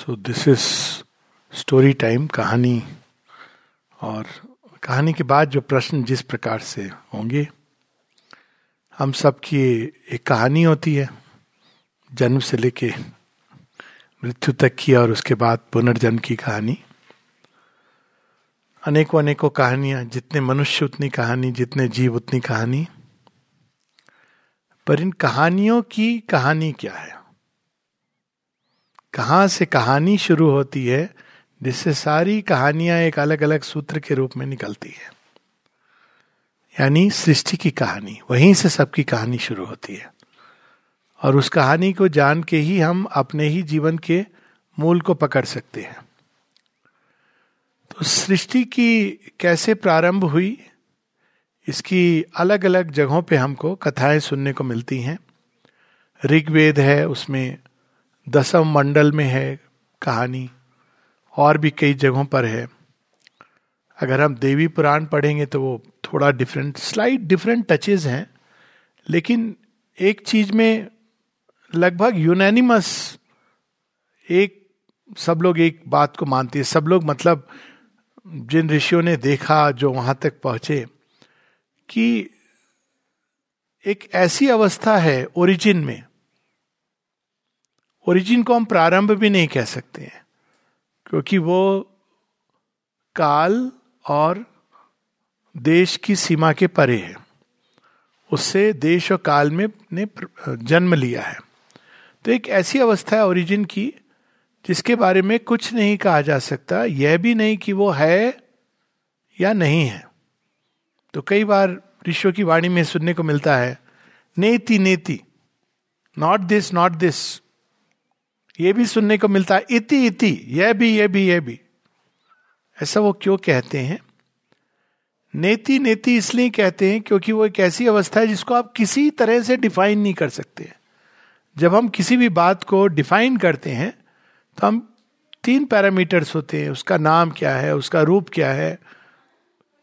So this is story time कहानी। और कहानी के बाद जो प्रश्न जिस प्रकार से होंगे, हम सब की एक कहानी होती है, जन्म से लेके मृत्यु तक की और उसके बाद पुनर्जन्म की कहानी। अनेकों अनेकों कहानियाँ, जितने मनुष्य उतनी कहानी, जितने जीव उतनी कहानी। पर इन कहानियों की कहानी क्या है? कहाँ से कहानी शुरू होती है, जिससे सारी कहानियाँ एक अलग अलग सूत्र के रूप में निकलती है। यानी सृष्टि की कहानी, वहीं से सबकी कहानी शुरू होती है। और उस कहानी को जान के ही हम अपने ही जीवन के मूल को पकड़ सकते हैं। तो सृष्टि की कैसे प्रारंभ हुई, इसकी अलग अलग जगहों पे हमको कथाएँ सुनने को मिलती हैं। ऋग्वेद है, उसमें दसम मंडल में है कहानी, और भी कई जगहों पर है। अगर हम देवी पुराण पढ़ेंगे तो वो थोड़ा डिफरेंट स्लाइट डिफरेंट टचेज हैं, लेकिन एक चीज़ में लगभग यूनैनिमस एक, सब लोग एक बात को मानते हैं। सब लोग मतलब जिन ऋषियों ने देखा जो वहाँ तक पहुँचे, कि एक ऐसी अवस्था है ओरिजिन में ओरिजिन को हम प्रारंभ भी नहीं कह सकते हैं, क्योंकि वो काल और देश की सीमा के परे है। उससे देश और काल में ने जन्म लिया है। तो एक ऐसी अवस्था है ओरिजिन की, जिसके बारे में कुछ नहीं कहा जा सकता, यह भी नहीं कि वो है या नहीं है। तो कई बार ऋषियों की वाणी में सुनने को मिलता है, नेति नेति, नॉट दिस नॉट दिस ये भी सुनने को मिलता है, इति इति यह भी यह भी यह भी। ऐसा वो क्यों कहते हैं? नेति नेति इसलिए कहते हैं क्योंकि वो एक ऐसी अवस्था है जिसको आप किसी तरह से डिफाइन नहीं कर सकते जब हम किसी भी बात को डिफाइन करते हैं तो हम तीन पैरामीटर्स होते हैं, उसका नाम क्या है, उसका रूप क्या है,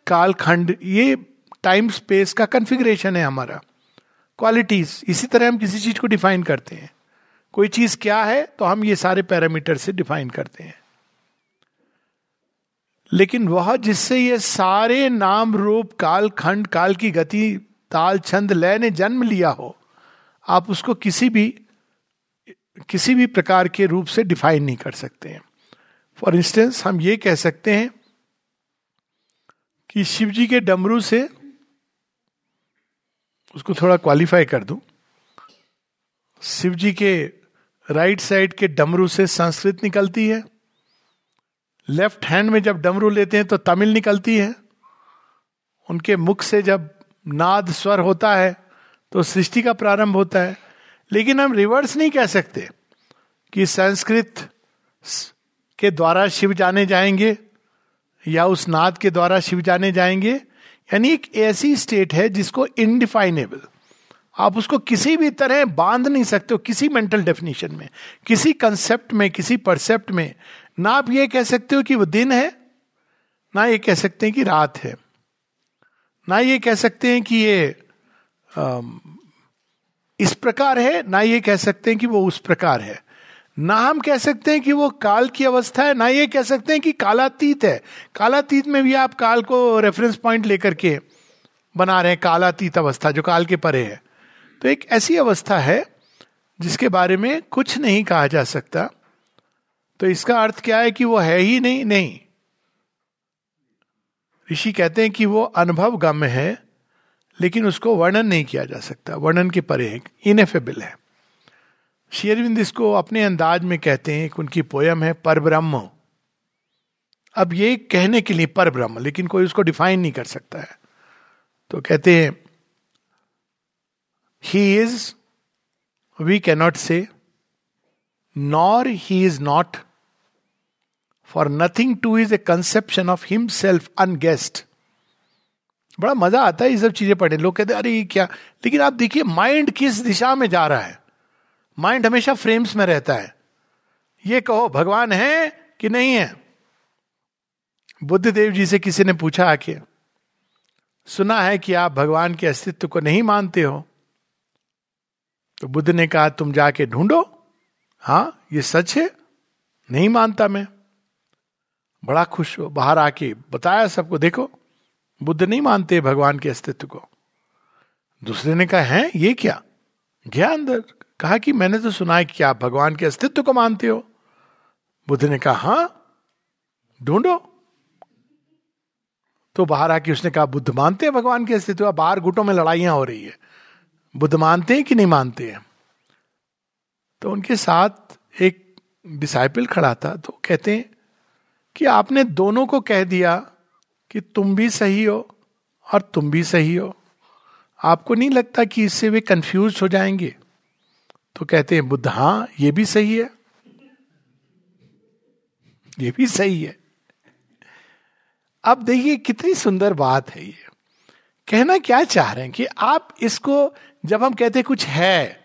कालखंड, ये टाइम स्पेस का कन्फिग्रेशन है हमारा। क्वालिटीज, इसी तरह हम किसी चीज़ को डिफाइन करते हैं। कोई चीज़ क्या है तो हम ये सारे पैरामीटर से डिफाइन करते हैं। लेकिन वह जिससे ये सारे नाम, रूप, काल, खंड, काल की गति, ताल, छंद, लय ने जन्म लिया हो, आप उसको किसी भी किसी भी प्रकार के रूप से डिफाइन नहीं कर सकते हैं। फॉर इंस्टेंस, हम ये कह सकते हैं कि शिव जी के डमरू से, उसको थोड़ा क्वालिफाई कर दूँ शिव जी के राइट साइड के डमरू से संस्कृत निकलती है। लेफ़्ट हैंड में जब डमरू लेते हैं तो तमिल निकलती है। उनके मुख से जब नाद स्वर होता है तो सृष्टि का प्रारंभ होता है। लेकिन हम रिवर्स नहीं कह सकते कि संस्कृत के द्वारा शिव जाने जाएँगे या उस नाद के द्वारा शिव जाने जाएँगे। यानी एक ऐसी स्टेट है जिसको इनडिफाइनेबल आप उसको किसी भी तरह बाँध नहीं सकते हो किसी मेंटल डेफिनेशन में किसी कंसेप्ट में किसी परसेप्ट में। ना आप ये कह सकते हो कि वो दिन है ना ये कह सकते हैं कि रात है। ना ये कह सकते हैं कि ये आ, इस प्रकार है ना ये कह सकते हैं कि वो उस प्रकार है। ना हम कह सकते हैं कि वो काल की अवस्था है ना ये कह सकते हैं कि कालातीत है। कालातीत में भी आप काल को रेफरेंस पॉइंट लेकर के बना रहे हैं कालातीत अवस्था जो काल के परे है। तो एक ऐसी अवस्था है जिसके बारे में कुछ नहीं कहा जा सकता। तो इसका अर्थ क्या है कि वो है ही नहीं? नहीं। ऋषि कहते हैं कि वो अनुभव गम्य है, लेकिन उसको वर्णन नहीं किया जा सकता। वर्णन के परे है इनएफेबल है। शेयरविंद इसको अपने अंदाज में कहते हैं कि उनकी पोयम है पर ब्रह्म अब ये कहने के लिए पर ब्रह्म लेकिन कोई उसको डिफाइन नहीं कर सकता है। तो कहते हैं He is, we cannot say, nor he is not, for nothing too is a conception of himself unguessed. बड़ा मज़ा आता है ये सब चीज़ें पढ़े लोग कहते अरे ये क्या? लेकिन आप देखिए माइंड किस दिशा में जा रहा है? माइंड हमेशा फ्रेम्स में रहता है। ये कहो भगवान है कि नहीं है? बुद्ध देव जी से किसी ने पूछा आके सुना है कि आप भगवान के अस्तित्व को नहीं मानते हो? तो बुद्ध ने कहा, तुम जाके ढूंढो। हाँ ये सच है। नहीं मानता मैं। बड़ा खुश हो। बाहर आके बताया सबको, देखो, बुद्ध नहीं मानते भगवान के अस्तित्व को। दूसरे ने कहा, है, ये क्या? गया अंदर। कहा कि, मैंने तो सुना है कि आप भगवान के अस्तित्व को मानते हो। बुद्ध ने कहा, हाँ, ढूंढो। तो बाहर आके उसने कहा, बुद्ध मानते हैं भगवान के अस्तित्व? बाहर गुटों में लड़ाइयाँ हो रही है। बुद्ध मानते हैं कि नहीं मानते हैं? तो उनके साथ एक डिसाइपल खड़ा था तो कहते हैं कि आपने दोनों को कह दिया कि तुम भी सही हो और तुम भी सही हो। आपको नहीं लगता कि इससे वे कंफ्यूज हो जाएँगे? तो कहते हैं, बुद्ध, हाँ, ये भी सही है। ये भी सही है। अब देखिए कितनी सुंदर बात है ये। कहना क्या चाह रहे हैं कि आप इसको जब हम कहते कुछ है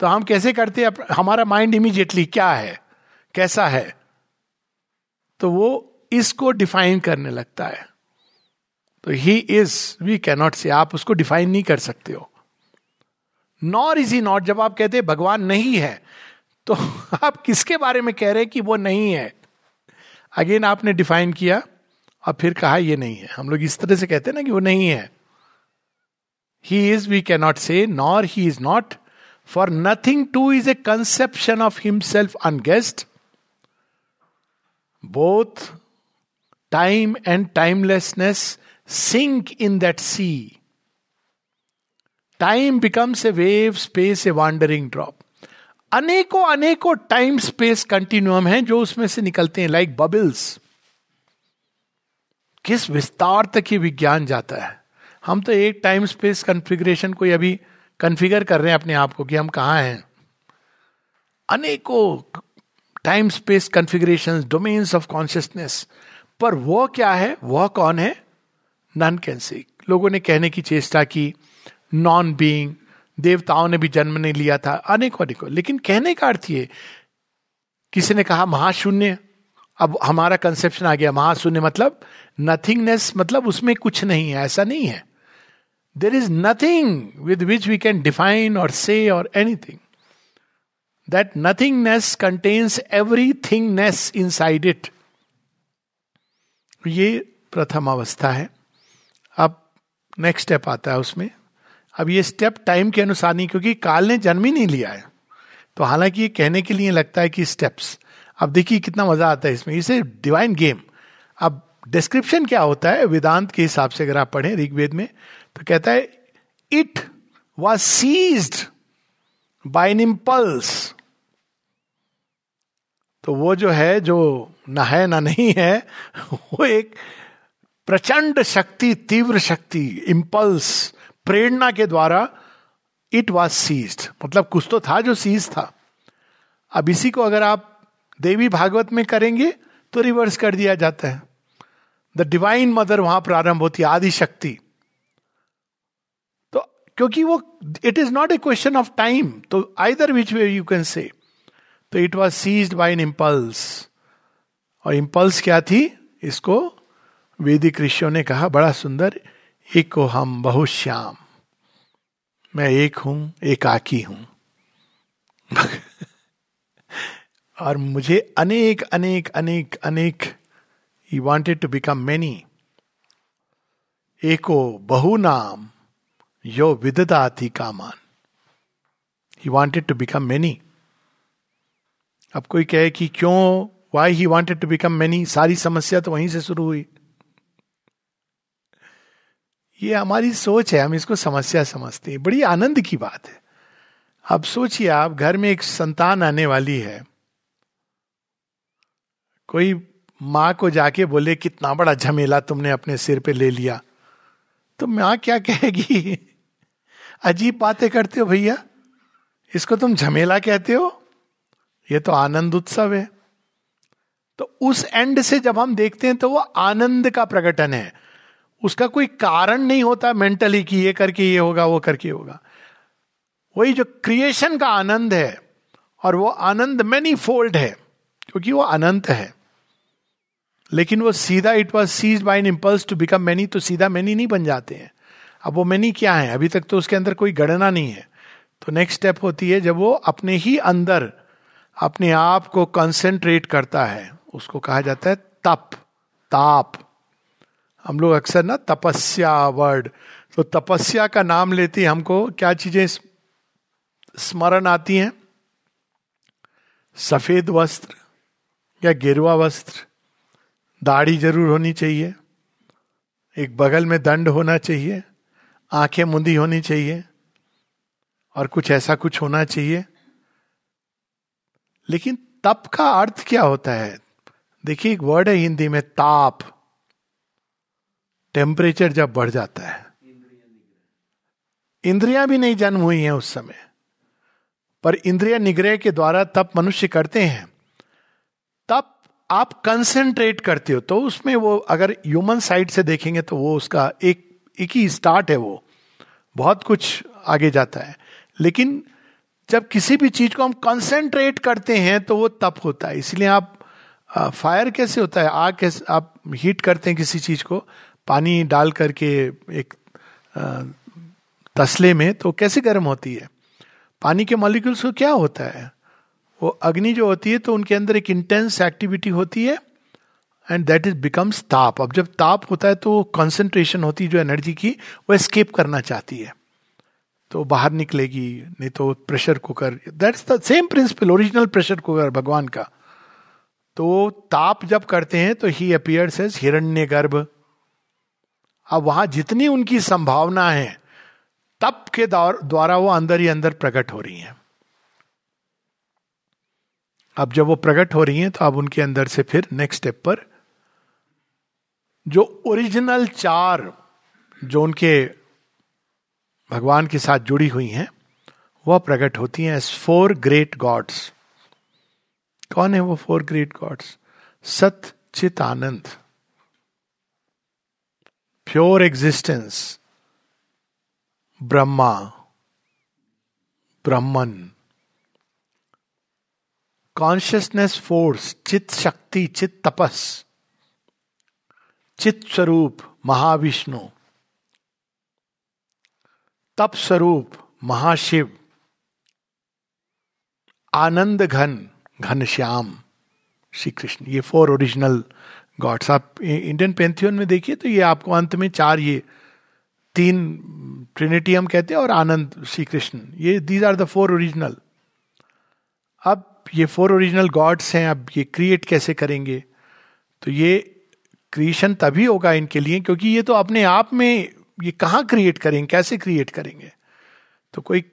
तो हम कैसे करते हैं? हमारा माइंड इमीडिएटली क्या है? कैसा है? तो वो इसको डिफाइन करने लगता है। तो ही इज़ वी कैनॉट से आप उसको डिफाइन नहीं कर सकते हो। नॉर इज़ ही नॉट जब आप कहते हैं भगवान नहीं है तो आप किसके बारे में कह रहे हैं कि वो नहीं है? अगेन आपने डिफाइन किया और फिर कहा, ये नहीं है। हम लोग इस तरह से कहते हैं ना कि वो नहीं है। He is we cannot say nor he is not for nothing to is a conception of himself against both time and timelessness sink in that sea time becomes a wave space a wandering drop अनेकों अनेकों time space continuum है जो उसमें से निकलते हैं like bubbles किस विस्तार तक ये विज्ञान जाता है? हम तो एक टाइम स्पेस कन्फिग्रेशन को अभी कन्फिगर कर रहे हैं अपने आप को कि हम कहाँ हैं। अनेकों time space configuration domains of consciousness पर वो क्या है? वह कौन है? नन कैन सी लोगों ने कहने की चेष्टा की नॉन बीइंग देवताओं ने भी जन्म नहीं लिया था, अनेकों अनेकों। लेकिन कहने का अर्थ ये, किसी ने कहा महाशून्य, अब हमारा कंसेप्शन आ गया। महाशून्य मतलब नथिंगनेस मतलब उसमें कुछ नहीं है, ऐसा नहीं है। There is nothing with which we can define और anything that nothingness contains every thingness inside it ये प्रथम अवस्था है। अब नेक्स्ट स्टेप आता है उसमें। अब ये स्टेप टाइम के अनुसार नहीं, क्योंकि काल ने जन्म ही नहीं लिया है। तो हालाँकि ये कहने के लिए लगता है कि स्टेप्स अब देखिए कितना मज़ा आता है इसमें। इसे डिवाइन गेम अब डिस्क्रिप्शन क्या होता है? वेदांत के हिसाब से अगर आप पढ़ें ऋग्वेद में तो कहता है it was seized by an impulse तो वो जो है, जो ना है, ना नहीं है, वो एक प्रचंड शक्ति, तीव्र शक्ति इम्पल्स प्रेरणा के द्वारा इट वॉज़ सीज्ड मतलब कुछ तो था जो सीज था। अब इसी को अगर आप देवी भागवत में करेंगे तो रिवर्स कर दिया जाता है। द डिवाइन मदर वहाँ प्रारंभ होती है आदि शक्ति क्योंकि वो it is not a question of time तो either which way you can say तो it was seized by an impulse और इम्पल्स क्या थी? इसको वेदिक ऋषियों ने कहा, बड़ा सुंदर, एक को हम बहु श्याम। मैं एक हूँ, एकाकी हूँ। और मुझे अनेक अनेक अनेक अनेक he wanted to become many एको बहु नाम यो विददाति कामान he wanted to become many अब कोई कहे कि क्यों why he wanted to become many सारी समस्या तो वहीं से शुरू हुई। ये हमारी सोच है, हम इसको समस्या समझते हैं। बड़ी आनंद की बात है। अब सोचिए, आप घर में एक संतान आने वाली है। कोई माँ को जाके बोले, कितना बड़ा झमेला तुमने अपने सिर पे ले लिया। तो माँ क्या कहेगी? अजीब बातें करते हो भैया। इसको तुम झमेला कहते हो? ये तो आनंद उत्सव है। तो उस एंड से जब हम देखते हैं तो वो आनंद का प्रकटन है। उसका कोई कारण नहीं होता मेंटली कि ये करके ये होगा, वो करके होगा। वही जो क्रिएशन का आनंद है और वो आनंद मैनी फोल्ड है, क्योंकि वो अनंत है। लेकिन वो सीधा it was seized by an impulse to become many तो सीधा मैनी नहीं बन जाते हैं। अब वो मैनी क्या है, अभी तक तो उसके अंदर कोई गणना नहीं है। तो नेक्स्ट स्टेप होती है जब वो अपने ही अंदर, अपने आप को कंसेंट्रेट करता है। उसको कहा जाता है तप, ताप। हम लोग अक्सर ना तपस्या वर्ड तो तपस्या का नाम लेते हमको क्या चीज़ें स्मरण आती हैं? सफ़ेद वस्त्र या गेरुआ वस्त्र। दाढ़ी ज़रूर होनी चाहिए। एक बगल में दंड होना चाहिए। आँखें मुंदी होनी चाहिए और कुछ ऐसा कुछ होना चाहिए। लेकिन तप का अर्थ क्या होता है? देखिए, एक वर्ड है हिंदी में ताप। टेम्परेचर जब बढ़ जाता है। इंद्रियाँ भी नहीं जन्म हुई हैं उस समय। पर इंद्रिया निग्रह के द्वारा तप मनुष्य करते हैं। तप आप कंसेंट्रेट करते हो तो उसमें वो अगर ह्यूमन साइड से देखेंगे तो वो उसका एक एक ही स्टार्ट है वो। बहुत कुछ आगे जाता है। लेकिन जब किसी भी चीज़ को हम कंसेंट्रेट करते हैं तो वो तप होता है। इसलिए आप फायर कैसे होता है? आग कैसे, आप हीट करते हैं किसी चीज़ को, पानी डाल करके एक तसले में तो कैसे गर्म होती है? पानी के मॉलिक्यूल्स को क्या होता है? वो अग्नि जो होती है तो उनके अंदर एक इंटेंस एक्टिविटी होती है। एंड दैट इज़ बिकम्स ताप। अब जब ताप होता है तो कंसंट्रेशन होती है, जो एनर्जी की, वो एस्केप करना चाहती है। तो बाहर निकलेगी, नहीं तो pressure cooker that's the same principle original pressure cooker भगवान का। तो ताप जब करते हैं तो ही अपियर्स एज हिरण्य गर्भ अब वहाँ जितनी उनकी संभावना है, तप के द्वारा वो अंदर ही अंदर प्रकट हो रही हैं। अब जब वो प्रकट हो रही हैं तो अब उनके अंदर से फिर नेक्स्ट स्टेप पर जो ओरिजिनल चार जो उनके भगवान के साथ जुड़ी हुई हैं, वह प्रकट होती हैं एज फोर ग्रेट गॉड्स कौन है वो फोर ग्रेट गॉड्स सत, चित, आनंद। Pure existence Brahma. Brahman. Consciousness force चित शक्ति, चित तपस। चित स्वरूप महाविष्णु तप स्वरूप महाशिव आनंद घन घनश्याम श्री कृष्ण ये फोर ओरिजिनल गॉड्स आप इंडियन पेंथियन में देखिए तो ये आपको अंत में चार ये, तीन ट्रिनिटी हम कहते हैं और आनंद श्री कृष्ण ये these are the four original अब ये फोर ओरिजिनल गॉड्स हैं, अब ये क्रिएट कैसे करेंगे? तो ये क्रिएशन तभी होगा इनके लिए, क्योंकि ये तो अपने आप में ये कहाँ क्रिएट करेंगे, कैसे क्रिएट करेंगे? तो कोई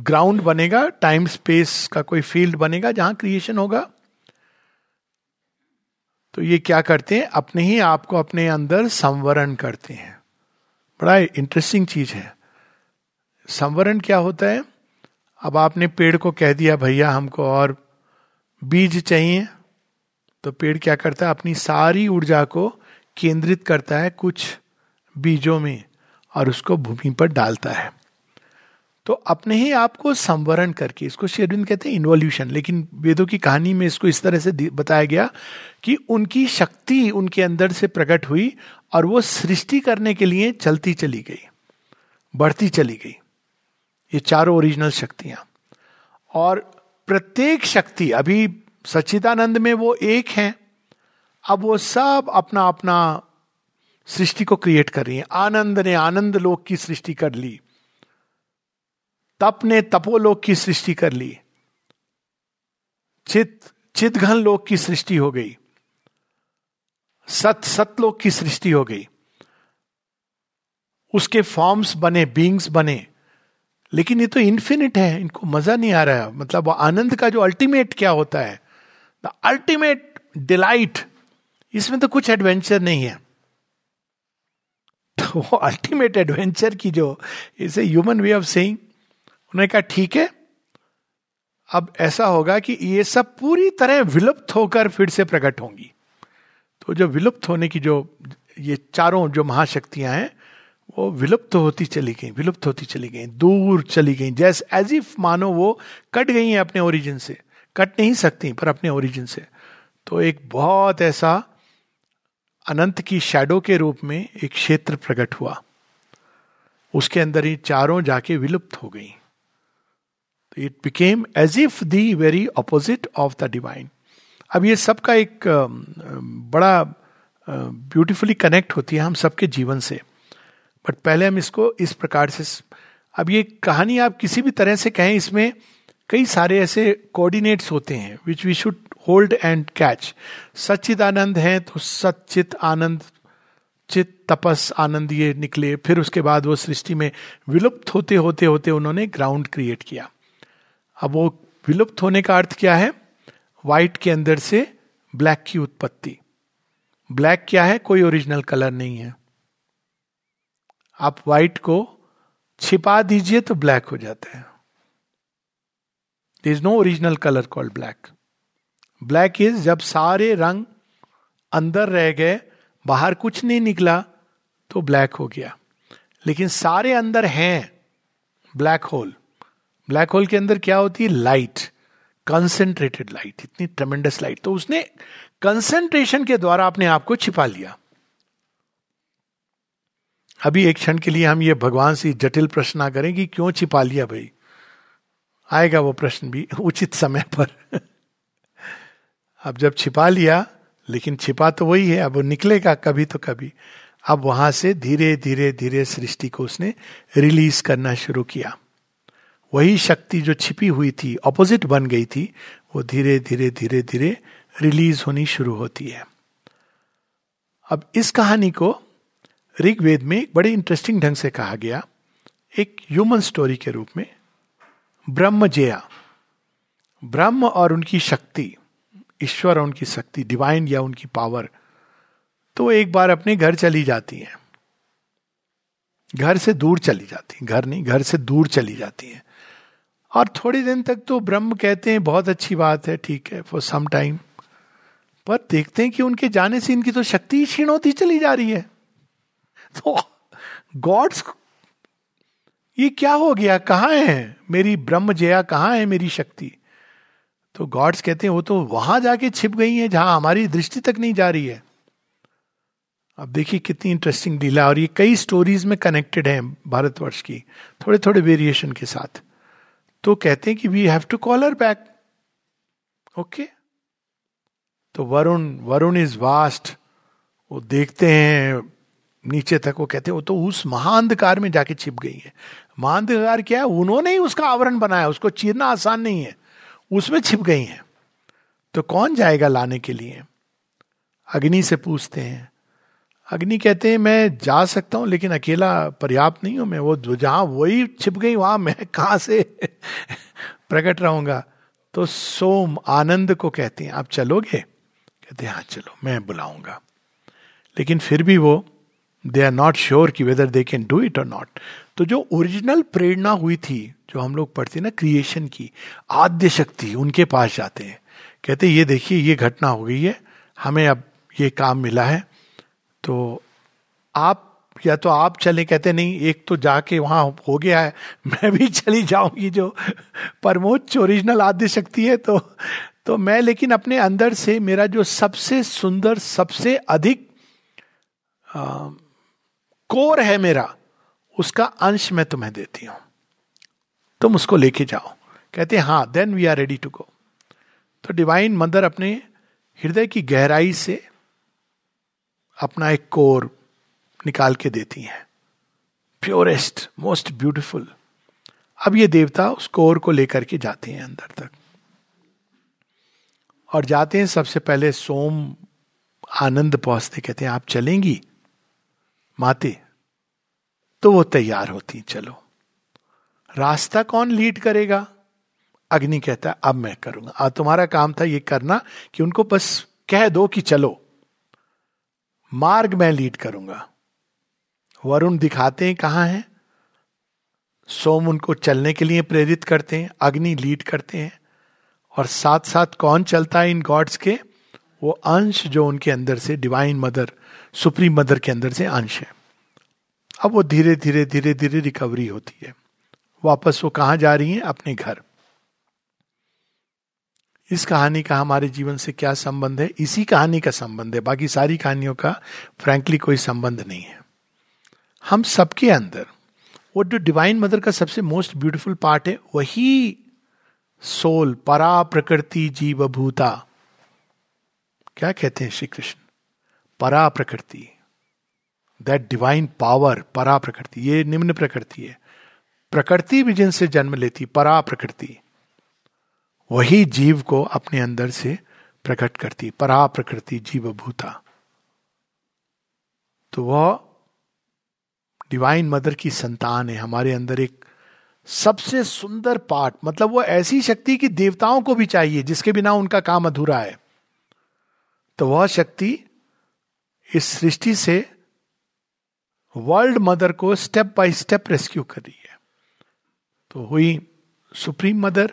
ग्राउंड बनेगा टाइम स्पेस का कोई फ़ील्ड बनेगा जहाँ क्रिएशन होगा। तो ये क्या करते हैं? अपने ही आप को अपने अंदर संवरण करते हैं। बड़ा इंटरेस्टिंग चीज़ है। संवरण क्या होता है? अब आपने पेड़ को कह दिया, भैया, हमको और बीज चाहिए। तो पेड़ क्या करता है? अपनी सारी ऊर्जा को केंद्रित करता है कुछ बीजों में और उसको भूमि पर डालता है। तो अपने ही आप को संवरण करके, इसको शेरविंद कहते हैं इन्वोल्यूशन लेकिन वेदों की कहानी में इसको इस तरह से बताया गया कि उनकी शक्ति उनके अंदर से प्रकट हुई और वो सृष्टि करने के लिए चलती चली गई, बढ़ती चली गई। ये चारों ओरिजिनल शक्तियाँ। और प्रत्येक शक्ति, अभी सच्चिदानंद में वो एक है अब वो सब अपना अपना सृष्टि को क्रिएट कर रही है। आनंद ने आनंद लोक की सृष्टि कर ली। तप ने तपोलोक की सृष्टि कर ली। चित, चितघन लोक की सृष्टि हो गई। सत सतलोक की सृष्टि हो गई। उसके फॉर्म्स बने बींग्स बने। लेकिन ये तो इन्फिनिट है, इनको मज़ा नहीं आ रहा। है मतलब आनंद का जो अल्टीमेट क्या होता है? द अल्टीमेट डिलाइट इसमें तो कुछ एडवेंचर नहीं है। तो वो अल्टीमेट एडवेंचर की जो इसे ह्यूमन वे ऑफ़ सेइंग उन्होंने कहा, ठीक है, अब ऐसा होगा कि ये सब पूरी तरह विलुप्त होकर फिर से प्रकट होंगी। तो जो विलुप्त होने की जो, ये चारों जो महाशक्तियाँ हैं, वो विलुप्त होती चली गई, विलुप्त होती चली गई, दूर चली गई, जैसे एज इफ़ मानो वो कट गई हैं अपने ओरिजिन से। कट नहीं सकती, पर अपने ओरिजिन से। तो एक बहुत ऐसा अनंत की शैडो के रूप में एक क्षेत्र प्रकट हुआ। उसके अंदर ही चारों जाके विलुप्त हो गई। It became as if the very opposite of the divine अब ये सबका एक बड़ा ब्यूटिफुली कनेक्ट होती है हम सबके जीवन से। बट पहले हम इसको इस प्रकार से अब ये कहानी आप किसी भी तरह से कहें, इसमें कई सारे ऐसे कोऑर्डिनेट्स होते हैं which we should hold and catch सचित आनंद है तो सचित आनंद, चित, तपस, आनंद ये निकले। फिर उसके बाद वो सृष्टि में विलुप्त होते होते होते उन्होंने ग्राउंड क्रिएट किया। अब वो विलुप्त होने का अर्थ क्या है? व्हाइट के अंदर से ब्लैक की उत्पत्ति। ब्लैक क्या है? कोई ओरिजिनल कलर नहीं है। आप व्हाइट को छिपा दीजिए तो ब्लैक हो जाता है। Is no original colour called black black is जब सारे रंग अंदर रह गए, बाहर कुछ नहीं निकला तो ब्लैक हो गया। लेकिन सारे अंदर हैं ब्लैक होल ब्लैक होल के अंदर क्या होती है? लाइट कंसेंट्रेटेड लाइट इतनी ट्रमेंडस लाइट तो उसने कंसेंट्रेशन के द्वारा अपने आप को छिपा लिया। अभी एक क्षण के लिए हम ये भगवान से जटिल प्रश्न करें कि क्यों छिपा लिया भाई? आएगा वो प्रश्न भी उचित समय पर। अब जब छिपा लिया, लेकिन छिपा तो वही है, अब वो निकलेगा कभी तो कभी। अब वहाँ से धीरे धीरे धीरे सृष्टि को उसने रिलीज़ करना शुरू किया। वही शक्ति जो छिपी हुई थी ऑपोजिट बन गई थी, वो धीरे धीरे धीरे धीरे रिलीज़ होनी शुरू होती है। अब इस कहानी को ऋग्वेद में एक बड़े इंटरेस्टिंग ढंग से कहा गया। एक ह्यूमन स्टोरी के रूप में ब्रह्म जया ब्रह्म और उनकी शक्ति। ईश्वर और उनकी शक्ति डिवाइन या उनकी पावर तो एक बार अपने घर चली जाती है। घर से दूर चली जाती घर नहीं, घर से दूर चली जाती है। और थोड़े दिन तक तो ब्रह्म कहते हैं, बहुत अच्छी बात है, ठीक है फॉर सम टाइम पर देखते हैं कि उनके जाने से इनकी तो शक्ति क्षीण होती चली जा रही है। तो गॉड्स ये क्या हो गया? कहाँ है? मेरी ब्रह्म जया कहाँ है? मेरी शक्ति। तो गॉड्स कहते हैं, वो तो वहाँ जाके छिप गई है जहाँ हमारी दृष्टि तक नहीं जा रही है. अब देखिए कितनी इंटरेस्टिंग लीला और ये कई स्टोरीज में कनेक्टेड है भारतवर्ष की थोड़े थोड़े वेरिएशन के साथ। तो कहते हैं कि we have to call her back okay तो वरुण वरुण इज़ वास्ट वो देखते हैं, नीचे तक वो कहते हैं, वो तो उस महाअंधकार में जाके छिप गई है। महाअंधकार क्या है? उन्होंने ही उसका आवरण बनाया, उसको चीरना आसान नहीं है। उसमें छिप गई हैं। तो कौन जाएगा लाने के लिए? अग्नि से पूछते हैं। अग्नि कहते हैं, मैं जा सकता हूँ, लेकिन अकेला पर्याप्त नहीं हूँ, मैं वो जहाँ वही छिप गई, वहाँ मैं कहाँ से प्रकट रहूँगा? तो सोम आनंद को कहते हैं, आप चलोगे? कहते हैं हाँ चलो, मैं बुलाऊँगा। लेकिन फिर भी वो, दे आर नॉट श्योर कि whether they can do it और नॉट। तो जो ओरिजिनल प्रेरणा हुई थी जो हम लोग पढ़ते ना क्रिएशन की आद्य शक्ति उनके पास जाते हैं। कहते ये देखिए ये घटना हो गई है हमें अब ये काम मिला है। तो आप या तो आप चले कहते नहीं एक तो जाके वहाँ हो गया है मैं भी चली जाऊँगी जो परमोच्च ओरिजिनल आद्य शक्ति है। तो तो मैं लेकिन अपने अंदर से मेरा जो सबसे सुंदर सबसे अधिक आ, कोर है मेरा उसका अंश मैं तुम्हें देती हूँ। तुम उसको लेके जाओ। कहते हैं हाँ then we are ready to go तो डिवाइन मदर अपने हृदय की गहराई से अपना एक कोर निकाल के देती हैं। प्योरेस्ट मोस्ट ब्यूटिफुल अब ये देवता उस कोर को लेकर के जाते हैं अंदर तक। और जाते हैं सबसे पहले सोम आनंद पहुँचते, कहते हैं, आप चलेंगी? माते तो वो तैयार होती, चलो। रास्ता कौन लीड करेगा? अग्नि कहता है, अब मैं करूँगा। अब तुम्हारा काम था ये करना कि उनको बस कह दो कि चलो। मार्ग मैं लीड करूँगा। वरुण दिखाते हैं कहाँ है। सोम उनको चलने के लिए प्रेरित करते हैं, अग्नि लीड करते हैं। और साथ साथ कौन चलता है इन गॉड्स के? वो अंश जो उनके अंदर से डिवाइन मदर सुप्रीम मदर के अंदर से अंश है। अब वो धीरे धीरे धीरे धीरे रिकवरी होती है। वापस वो कहा जा रही हैं? अपने घर। इस कहानी का हमारे जीवन से क्या संबंध है? इसी कहानी का संबंध है। बाकी सारी कहानियों का फ्रैंकली कोई संबंध नहीं है। हम सबके अंदर, वो जो डिवाइन मदर का सबसे मोस्ट ब्यूटीफुल पार्ट है, वही सोल परा प्रकृति जीव भूता क्या कहते हैं श्री कृष्ण? परा प्रकृति दैट डिवाइन पावर परा प्रकृति ये निम्न प्रकृति है प्रकृति भी जिनसे जन्म लेती परा प्रकृति वही जीव को अपने अंदर से प्रकट करती परा प्रकृति जीव भूता तो वह डिवाइन मदर की संतान है हमारे अंदर एक सबसे सुंदर पार्ट मतलब वो ऐसी शक्ति की देवताओं को भी चाहिए जिसके बिना उनका काम अधूरा है तो वह शक्ति इस सृष्टि से वर्ल्ड मदर को स्टेप बाय स्टेप रेस्क्यू कर रही है। तो हुई सुप्रीम मदर,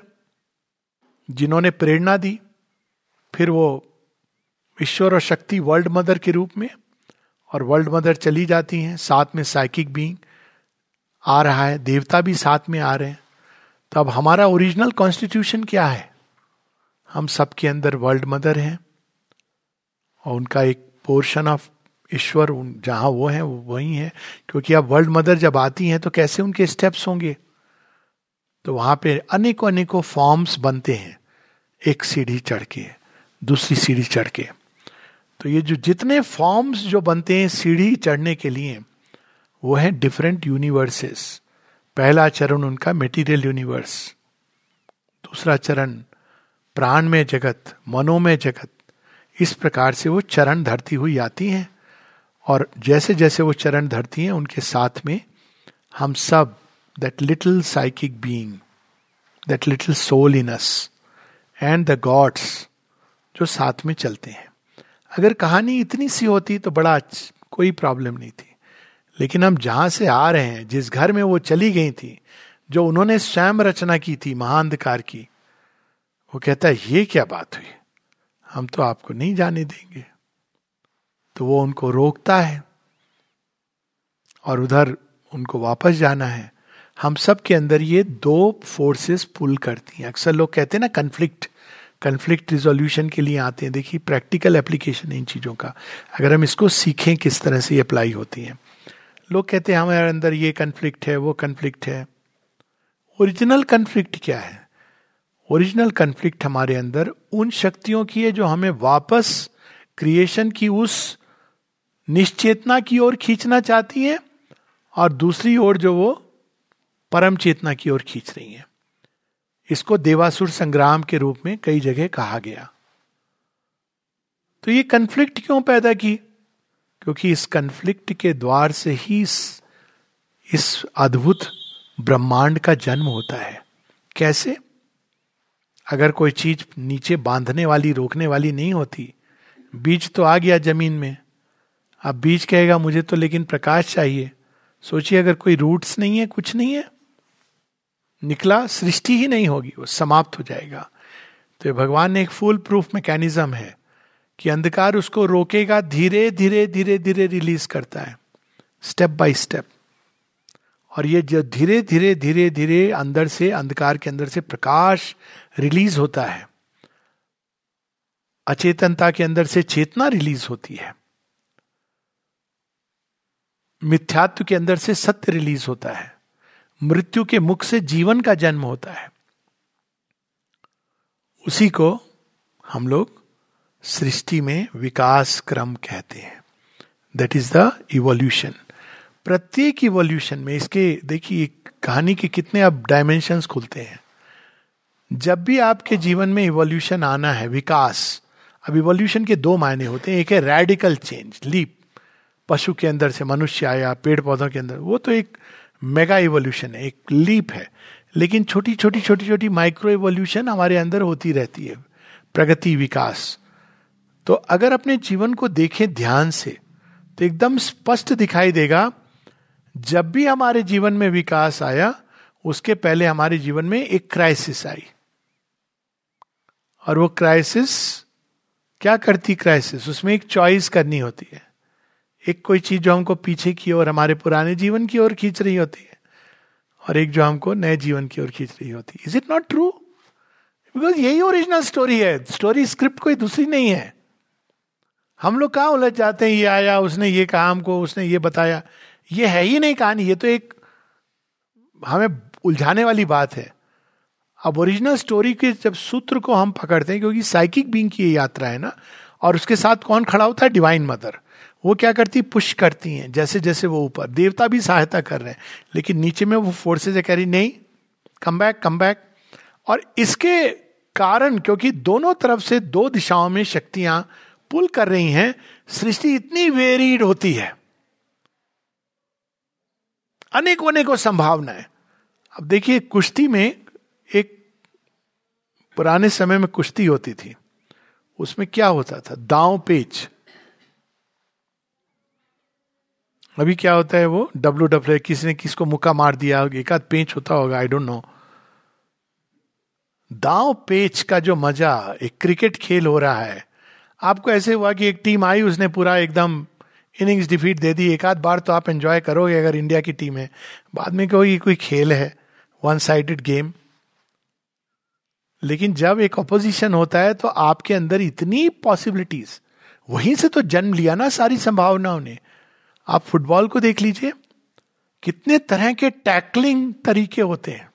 जिन्होंने प्रेरणा दी, फिर वो ईश्वर और शक्ति वर्ल्ड मदर के रूप में, और वर्ल्ड मदर चली जाती हैं, साथ में साइकिक बींग आ रहा है, देवता भी साथ में आ रहे हैं। तो अब हमारा ओरिजिनल कॉन्स्टिट्यूशन क्या है? हम सबके अंदर वर्ल्ड मदर हैं, और उनका एक पोर्शन ऑफ़ ईश्वर उन, जहाँ वो है, वो वही है। क्योंकि अब वर्ल्ड मदर जब आती हैं तो कैसे उनके स्टेप्स होंगे? तो वहाँ पे अनेकों अनेकों फॉर्म्स बनते हैं। एक सीढ़ी चढ़ के, दूसरी सीढ़ी चढ़ के। तो ये जो जितने फॉर्म्स जो बनते हैं सीढ़ी चढ़ने के लिए, वो है डिफरेंट यूनिवर्सेस पहला चरण उनका मेटीरियल यूनिवर्स दूसरा चरण प्राण में जगत, मनोमय जगत। इस प्रकार से वो चरण धरती हुई आती हैं। और जैसे जैसे वो चरण धरती हैं, उनके साथ में हम सब that little psychic being that little soul in us and the gods जो साथ में चलते हैं। अगर कहानी इतनी सी होती तो बड़ा कोई प्रॉब्लम नहीं थी। लेकिन हम जहाँ से आ रहे हैं, जिस घर में वो चली गई थी, जो उन्होंने स्वयं रचना की थी, महाअंधकार की, वो कहता है, ये क्या बात हुई? हम तो आपको नहीं जाने देंगे। तो वो उनको रोकता है और उधर उनको वापस जाना है। हम सब के अंदर ये दो फोर्सेस पुल करती हैं। अक्सर लोग कहते हैं ना कन्फ्लिक्ट कन्फ्लिक्ट रिजोल्यूशन के लिए आते हैं। देखिए प्रैक्टिकल एप्लीकेशन इन चीज़ों का। अगर हम इसको सीखें, किस तरह से ये अप्लाई होती हैं। लोग कहते हैं, हमारे अंदर ये कन्फ्लिक्ट है, वो कन्फ्लिक्ट है। ओरिजिनल कन्फ्लिक्ट क्या है? ओरिजिनल कन्फ्लिक्ट हमारे अंदर उन शक्तियों की है जो हमें वापस क्रिएशन की उस निश्चेतना की ओर खींचना चाहती है और दूसरी ओर जो वो परम चेतना की ओर खींच रही है। इसको देवासुर संग्राम के रूप में कई जगह कहा गया। तो ये कन्फ्लिक्ट क्यों पैदा की? क्योंकि इस कन्फ्लिक्ट के द्वार से ही इस, इस अद्भुत ब्रह्मांड का जन्म होता है। कैसे? अगर कोई चीज़ नीचे बांधने वाली रोकने वाली नहीं होती बीज तो आ गया ज़मीन में। अब बीज कहेगा, मुझे तो लेकिन प्रकाश चाहिए। सोचिए, अगर कोई रूट्स नहीं है, कुछ नहीं है, निकला, सृष्टि ही नहीं होगी, वो समाप्त हो जाएगा। तो भगवान ने एक फुल प्रूफ मैकेनिज्म है कि अंधकार उसको रोकेगा, धीरे धीरे धीरे धीरे रिलीज़ करता है स्टेप बाय स्टेप और ये जो धीरे धीरे धीरे धीरे अंदर से, अंधकार के अंदर से प्रकाश रिलीज़ होता है, अचेतनता के अंदर से चेतना रिलीज़ होती है। मिथ्यात्व के अंदर से सत्य रिलीज़ होता है। मृत्यु के मुख से जीवन का जन्म होता है। उसी को हम लोग सृष्टि में विकास क्रम कहते हैं। दैट इज़ द इवोल्यूशन प्रत्येक इवोल्यूशन में इसके, देखिए कहानी के कितने अब डायमेंशन खुलते हैं। जब भी आपके जीवन में इवोल्यूशन आना है, विकास, अब इवोल्यूशन के दो मायने होते हैं। एक है रेडिकल चेंज लीप पशु के अंदर से, मनुष्य आया पेड़ पौधों के अंदर, वो तो एक मेगा इवोल्यूशन है, एक लीप है। लेकिन छोटी छोटी छोटी छोटी माइक्रो इवोल्यूशन हमारे अंदर होती रहती है, प्रगति, विकास। तो अगर अपने जीवन को देखें ध्यान से तो एकदम स्पष्ट दिखाई देगा, जब भी हमारे जीवन में विकास आया, उसके पहले हमारे जीवन में एक क्राइसिस आई। और वो क्राइसिस क्या करती क्राइसिस उसमें एक चॉइस करनी होती है। एक कोई चीज़ जो हमको पीछे की ओर, हमारे पुराने जीवन की ओर खींच रही होती है, और एक जो हमको नए जीवन की ओर खींच रही होती है। Is it not true because यही ओरिजिनल स्टोरी है। स्टोरी स्क्रिप्ट कोई दूसरी नहीं है। हम लोग कहा उलझ जाते हैं, ये आया, उसने ये कहा हमको, उसने ये बताया। ये है ही नहीं कहानी, ये तो एक हमें उलझाने वाली बात है। अब ओरिजिनल स्टोरी के जब सूत्र को हम पकड़ते हैं, क्योंकि साइकिक बींग की ये यात्रा है ना, और उसके साथ कौन खड़ा होता है? डिवाइन मदर वो क्या करती पुश करती हैं, जैसे जैसे वो ऊपर। देवता भी सहायता कर रहे हैं, लेकिन नीचे में वो फोर्सेज कह रही, नहीं कम बैक कम बैक और इसके कारण, क्योंकि दोनों तरफ़ से दो दिशाओं में शक्तियाँ पुल कर रही हैं, सृष्टि इतनी वेरीड होती है। अनेकों अनेकों संभावनाएँ। अब देखिए, कुश्ती में एक पुराने समय में कुश्ती होती थी। उसमें क्या होता था? दांव पेच। अभी क्या होता है वो? डब्ल्यू डब्ल्यू किसी ने किसको मुक्का मार दिया एक आध पेच होता होगा आई डोंट नो दांव पेच का जो मज़ा, एक क्रिकेट खेल हो रहा है। आपको ऐसे हुआ कि एक टीम आई, उसने पूरा एकदम इनिंग्स डिफीट दे दी एक आध बार तो आप एंजॉय करोगे अगर इंडिया की टीम है। बाद में कहोगे कोई खेल है वन साइडेड गेम लेकिन जब एक ऑपोजिशन होता है तो आपके अंदर इतनी पॉसिबिलिटीज वहीं से तो जन्म लिया ना सारी संभावनाओं ने। आप फुटबॉल को देख लीजिए, कितने तरह के टैकलिंग तरीके होते हैं।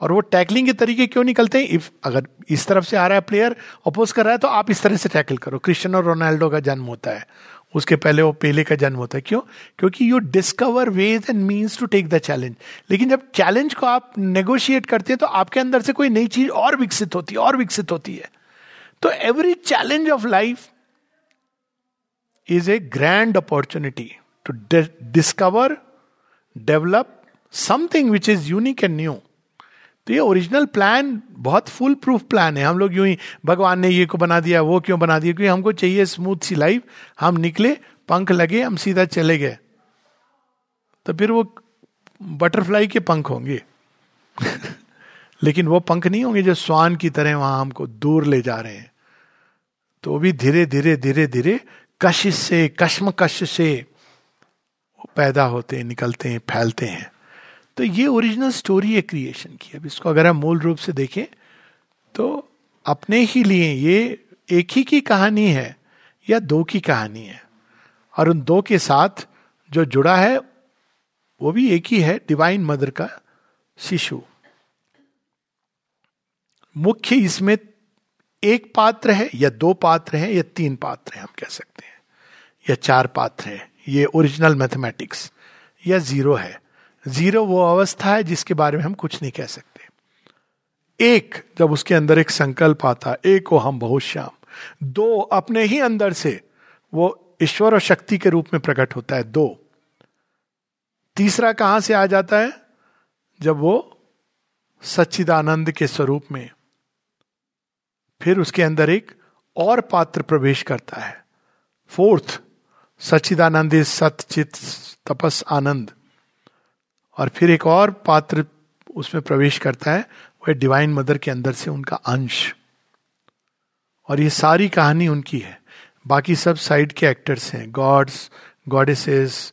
और वो टैकलिंग के तरीके क्यों निकलते हैं? इफ़ अगर इस तरफ़ से आ रहा है प्लेयर अपोज कर रहा है तो आप इस तरह से टैकल करो। क्रिश्चियन रोनाल्डो का जन्म होता है। उसके पहले वो पेले का जन्म होता है। क्यों? क्योंकि you discover ways and means to take the challenge लेकिन जब चैलेंज को आप नेगोशिएट करते हैं तो आपके अंदर से कोई नई चीज़ और विकसित होती है, और विकसित होती है। तो every challenge of life is a grand opportunity to discover develop something which is unique and new तो ये ओरिजिनल प्लान बहुत फुल प्रूफ प्लान है। हम लोग यूँ ही, भगवान ने ये को बना दिया, वो क्यों बना दिया? क्योंकि हमको चाहिए स्मूथ सी लाइफ हम निकले, पंख लगे, हम सीधा चले गए। तो फिर वो बटरफ्लाई के पंख होंगे। लेकिन वो पंख नहीं होंगे जो स्वान की तरह वहाँ हमको दूर ले जा रहे हैं। तो भी धीरे धीरे धीरे धीरे कशिश से कश्मकश से वो पैदा होते हैं, निकलते हैं, फैलते हैं। तो ये ओरिजिनल स्टोरी है क्रिएशन की। अब इसको अगर हम मूल रूप से देखें तो अपने ही लिए ये एक ही की कहानी है या दो की कहानी है? और उन दो के साथ जो जुड़ा है, वो भी एक ही है डिवाइन मदर का शिशु। मुख्य इसमें एक पात्र है या दो पात्र हैं या तीन पात्र हैं, हम कह सकते हैं। या चार पात्र है। ये ओरिजिनल मैथमेटिक्स या ज़ीरो है। ज़ीरो वो अवस्था है जिसके बारे में हम कुछ नहीं कह सकते। एक, जब उसके अंदर एक संकल्प आता, एक हो हम बहुत श्याम। दो, अपने ही अंदर से वो ईश्वर और शक्ति के रूप में प्रकट होता है, दो। तीसरा कहाँ से आ जाता है? जब वो सच्चिदानंद के स्वरूप में। फिर उसके अंदर एक और पात्र प्रवेश करता है। फोर्थ सच्चिदानंद इज़ सतचित तपस आनंद। और फिर एक और पात्र उसमें प्रवेश करता है वह डिवाइन मदर के अंदर से उनका अंश। और ये सारी कहानी उनकी है। बाकी सब साइड के एक्टर्स हैं गॉड्स गॉडेसेस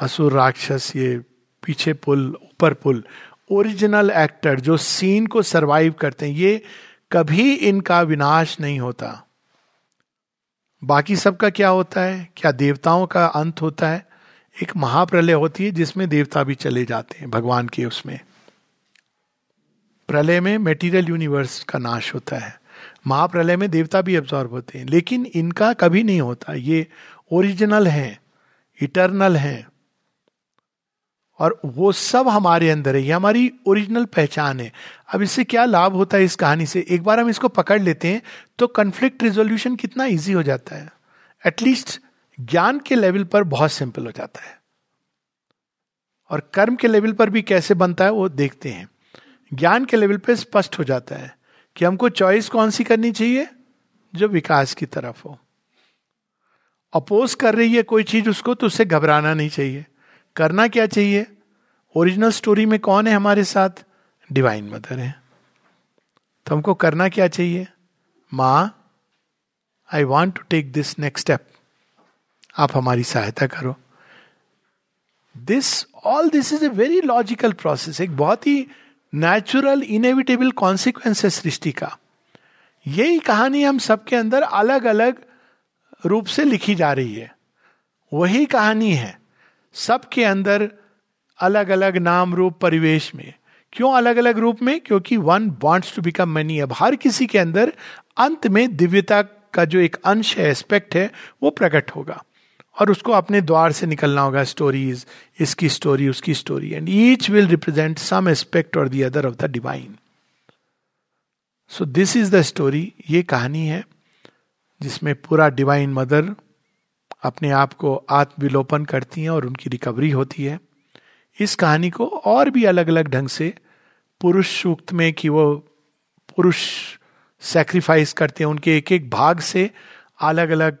असुर, राक्षस, ये पीछे पुल, ऊपर पुल। ओरिजिनल एक्टर जो सीन को सरवाइव करते हैं, ये कभी इनका विनाश नहीं होता। बाकी सबका क्या होता है? क्या देवताओं का अंत होता है? एक महाप्रलय होती है जिसमें देवता भी चले जाते हैं, भगवान के उसमें। प्रलय में मेटीरियल यूनिवर्स का नाश होता है। महाप्रलय में देवता भी एब्जॉर्ब होते हैं, लेकिन इनका कभी नहीं होता। ये ओरिजिनल है इटरनल है। और वो सब हमारे अंदर है, ये हमारी ओरिजिनल पहचान है। अब इससे क्या लाभ होता है इस कहानी से? एक बार हम इसको पकड़ लेते हैं तो कंफ्लिक्ट रिजोल्यूशन कितना ईजी हो जाता है। एटलीस्ट ज्ञान के लेवल पर बहुत सिंपल हो जाता है। और कर्म के लेवल पर भी कैसे बनता है, वो देखते हैं। ज्ञान के लेवल पर स्पष्ट हो जाता है कि हमको चॉइस कौन सी करनी चाहिए? जो विकास की तरफ़ हो। अपोज कर रही है कोई चीज़ उसको तो उससे घबराना नहीं चाहिए। करना क्या चाहिए? ओरिजिनल स्टोरी में कौन है हमारे साथ? डिवाइन मदर है। तो हमको करना क्या चाहिए? माँ I want to take this next step आप हमारी सहायता करो। This all this is a very logical process एक बहुत ही नेचुरल इनएविटेबल कॉन्सिक्वेंस है सृष्टि का। यही कहानी हम सबके अंदर अलग अलग रूप से लिखी जा रही है। वही कहानी है। सबके अंदर अलग अलग नाम रूप परिवेश में। क्यों अलग अलग रूप में? क्योंकि one wants to become many अब हर किसी के अंदर अंत में दिव्यता का जो एक अंश है एस्पेक्ट है, वो प्रकट होगा। और उसको अपने द्वार से निकलना होगा स्टोरीज इसकी स्टोरी उसकी story and each will represent some aspect और the other of the divine so this is the story ये कहानी है, जिसमें पूरा डिवाइन मदर अपने आप को आत्मविलोपन करती हैं और उनकी रिकवरी होती है। इस कहानी को और भी अलग अलग ढंग से पुरुष सूक्त में कि वो पुरुष सेक्रीफाइस करते हैं, उनके एक एक भाग से अलग अलग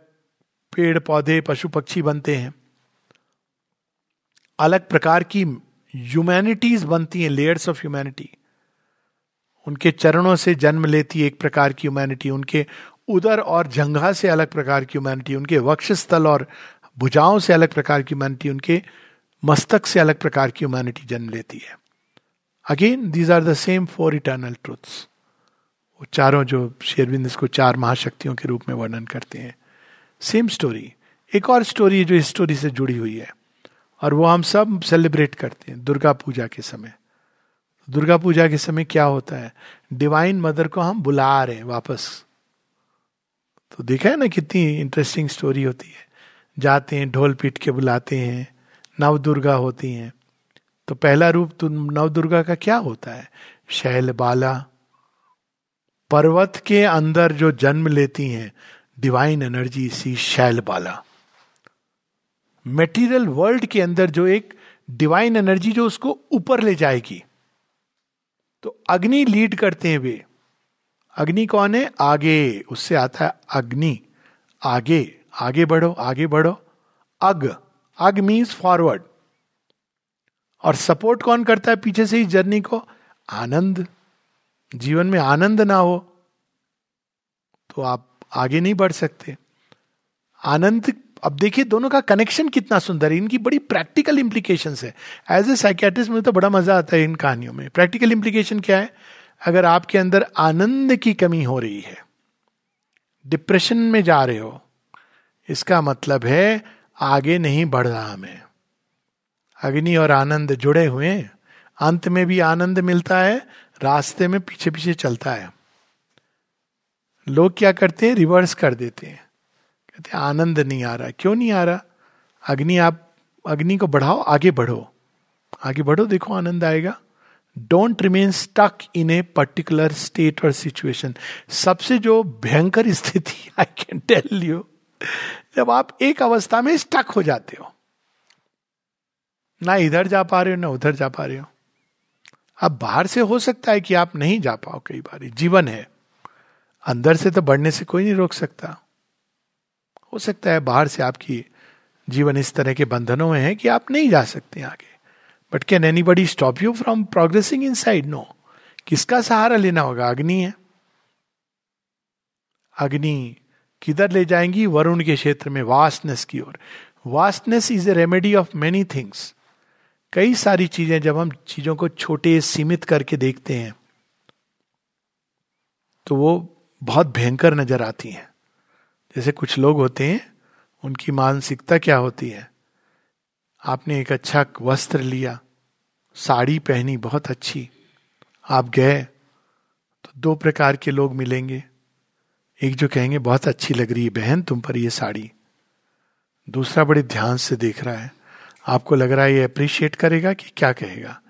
पेड़, पौधे, पशु, पक्षी बनते हैं। अलग प्रकार की ह्यूमैनिटीज बनती हैं लेयर्स ऑफ़ ह्यूमैनिटी उनके चरणों से जन्म लेती है एक प्रकार की ह्यूमैनिटी उनके उदर और जंघा से अलग प्रकार की ह्यूमैनिटी उनके वक्षस्थल और भुजाओं से अलग प्रकार की ह्यूमैनिटी उनके मस्तक से अलग प्रकार की ह्यूमैनिटी जन्म लेती है। Again these are the same four eternal truths वो चारों जो शेरविंद इसको चार महाशक्तियों के रूप में वर्णन करते हैं। सेम स्टोरी एक और स्टोरी जो इस स्टोरी से जुड़ी हुई है। और वो हम सब सेलिब्रेट करते हैं, दुर्गा पूजा के समय। दुर्गा पूजा के समय क्या होता है? डिवाइन मदर को हम बुला रहे हैं वापस। तो देखा है ना कितनी इंटरेस्टिंग स्टोरी होती है। जाते हैं, ढोल पीट के बुलाते हैं नव दुर्गा होती हैं। तो पहला रूप तो नव दुर्गा का क्या होता है? शैल बाला पर्वत के अंदर जो जन्म लेती हैं डिवाइन एनर्जी सी शैल बाला मेटीरियल वर्ल्ड के अंदर जो एक डिवाइन एनर्जी जो उसको ऊपर ले जाएगी। तो अग्नि लीड करते हैं वे। अग्नि कौन है? आगे। उससे आता है अग्नि। आगे। आगे बढ़ो आगे बढ़ो। अग। अग मीन्स फॉरवर्ड और सपोर्ट कौन करता है पीछे से इस जर्नी को? आनंद। जीवन में आनंद ना हो तो आप आगे नहीं बढ़ सकते। आनंद, अब देखिए, दोनों का कनेक्शन कितना सुंदर है। इनकी बड़ी प्रैक्टिकल इंप्लीकेशन है। एज ए साइकेट्रिस्ट में तो बड़ा मज़ा आता है इन कहानियों में। प्रैक्टिकल इंप्लीकेशन क्या है? अगर आपके अंदर आनंद की कमी हो रही है, डिप्रेशन में जा रहे हो, इसका मतलब है आगे नहीं बढ़ रहा मैं। अग्नि और आनंद जुड़े हुए अंत में भी आनंद मिलता है, रास्ते में पीछे पीछे चलता है। लोग क्या करते हैं? रिवर्स कर देते हैं। कहते हैं, आनंद नहीं आ रहा। क्यों नहीं आ रहा? अग्नि आप, अग्नि को बढ़ाओ, आगे बढ़ो। आगे बढ़ो, देखो आनंद आएगा। Don't remain stuck in a particular state और सिचुएशन सबसे जो भयंकर स्थिति आई कैन टेल यू जब आप एक अवस्था में स्टक हो जाते हो। ना इधर जा पा रहे हो, ना उधर जा पा रहे हो। अब बाहर से हो सकता है कि आप नहीं जा पाओ कई बार। जीवन है। अंदर से तो बढ़ने से कोई नहीं रोक सकता। हो सकता है बाहर से आपकी जीवन इस तरह के बंधनों में है कि आप नहीं जा सकते आगे। But can anybody stop you from progressing inside no किसका सहारा लेना होगा? अग्नि है। अग्नि किधर ले जाएँगी? वरुण के क्षेत्र में वास्टनेस की ओर। Vastness is a remedy of many things कई सारी चीज़ें जब हम चीज़ों को छोटे, सीमित करके देखते हैं तो वो बहुत भयंकर नज़र आती हैं। जैसे कुछ लोग होते हैं, उनकी मानसिकता क्या होती है? आपने एक अच्छा वस्त्र लिया, साड़ी पहनी, बहुत अच्छी। आप गए तो दो प्रकार के लोग मिलेंगे। एक जो कहेंगे, बहुत अच्छी लग रही है बहन, तुम पर ये साड़ी। दूसरा बड़े ध्यान से देख रहा है, आपको लग रहा है ये अप्रिशिएट करेगा कि क्या कहेगा?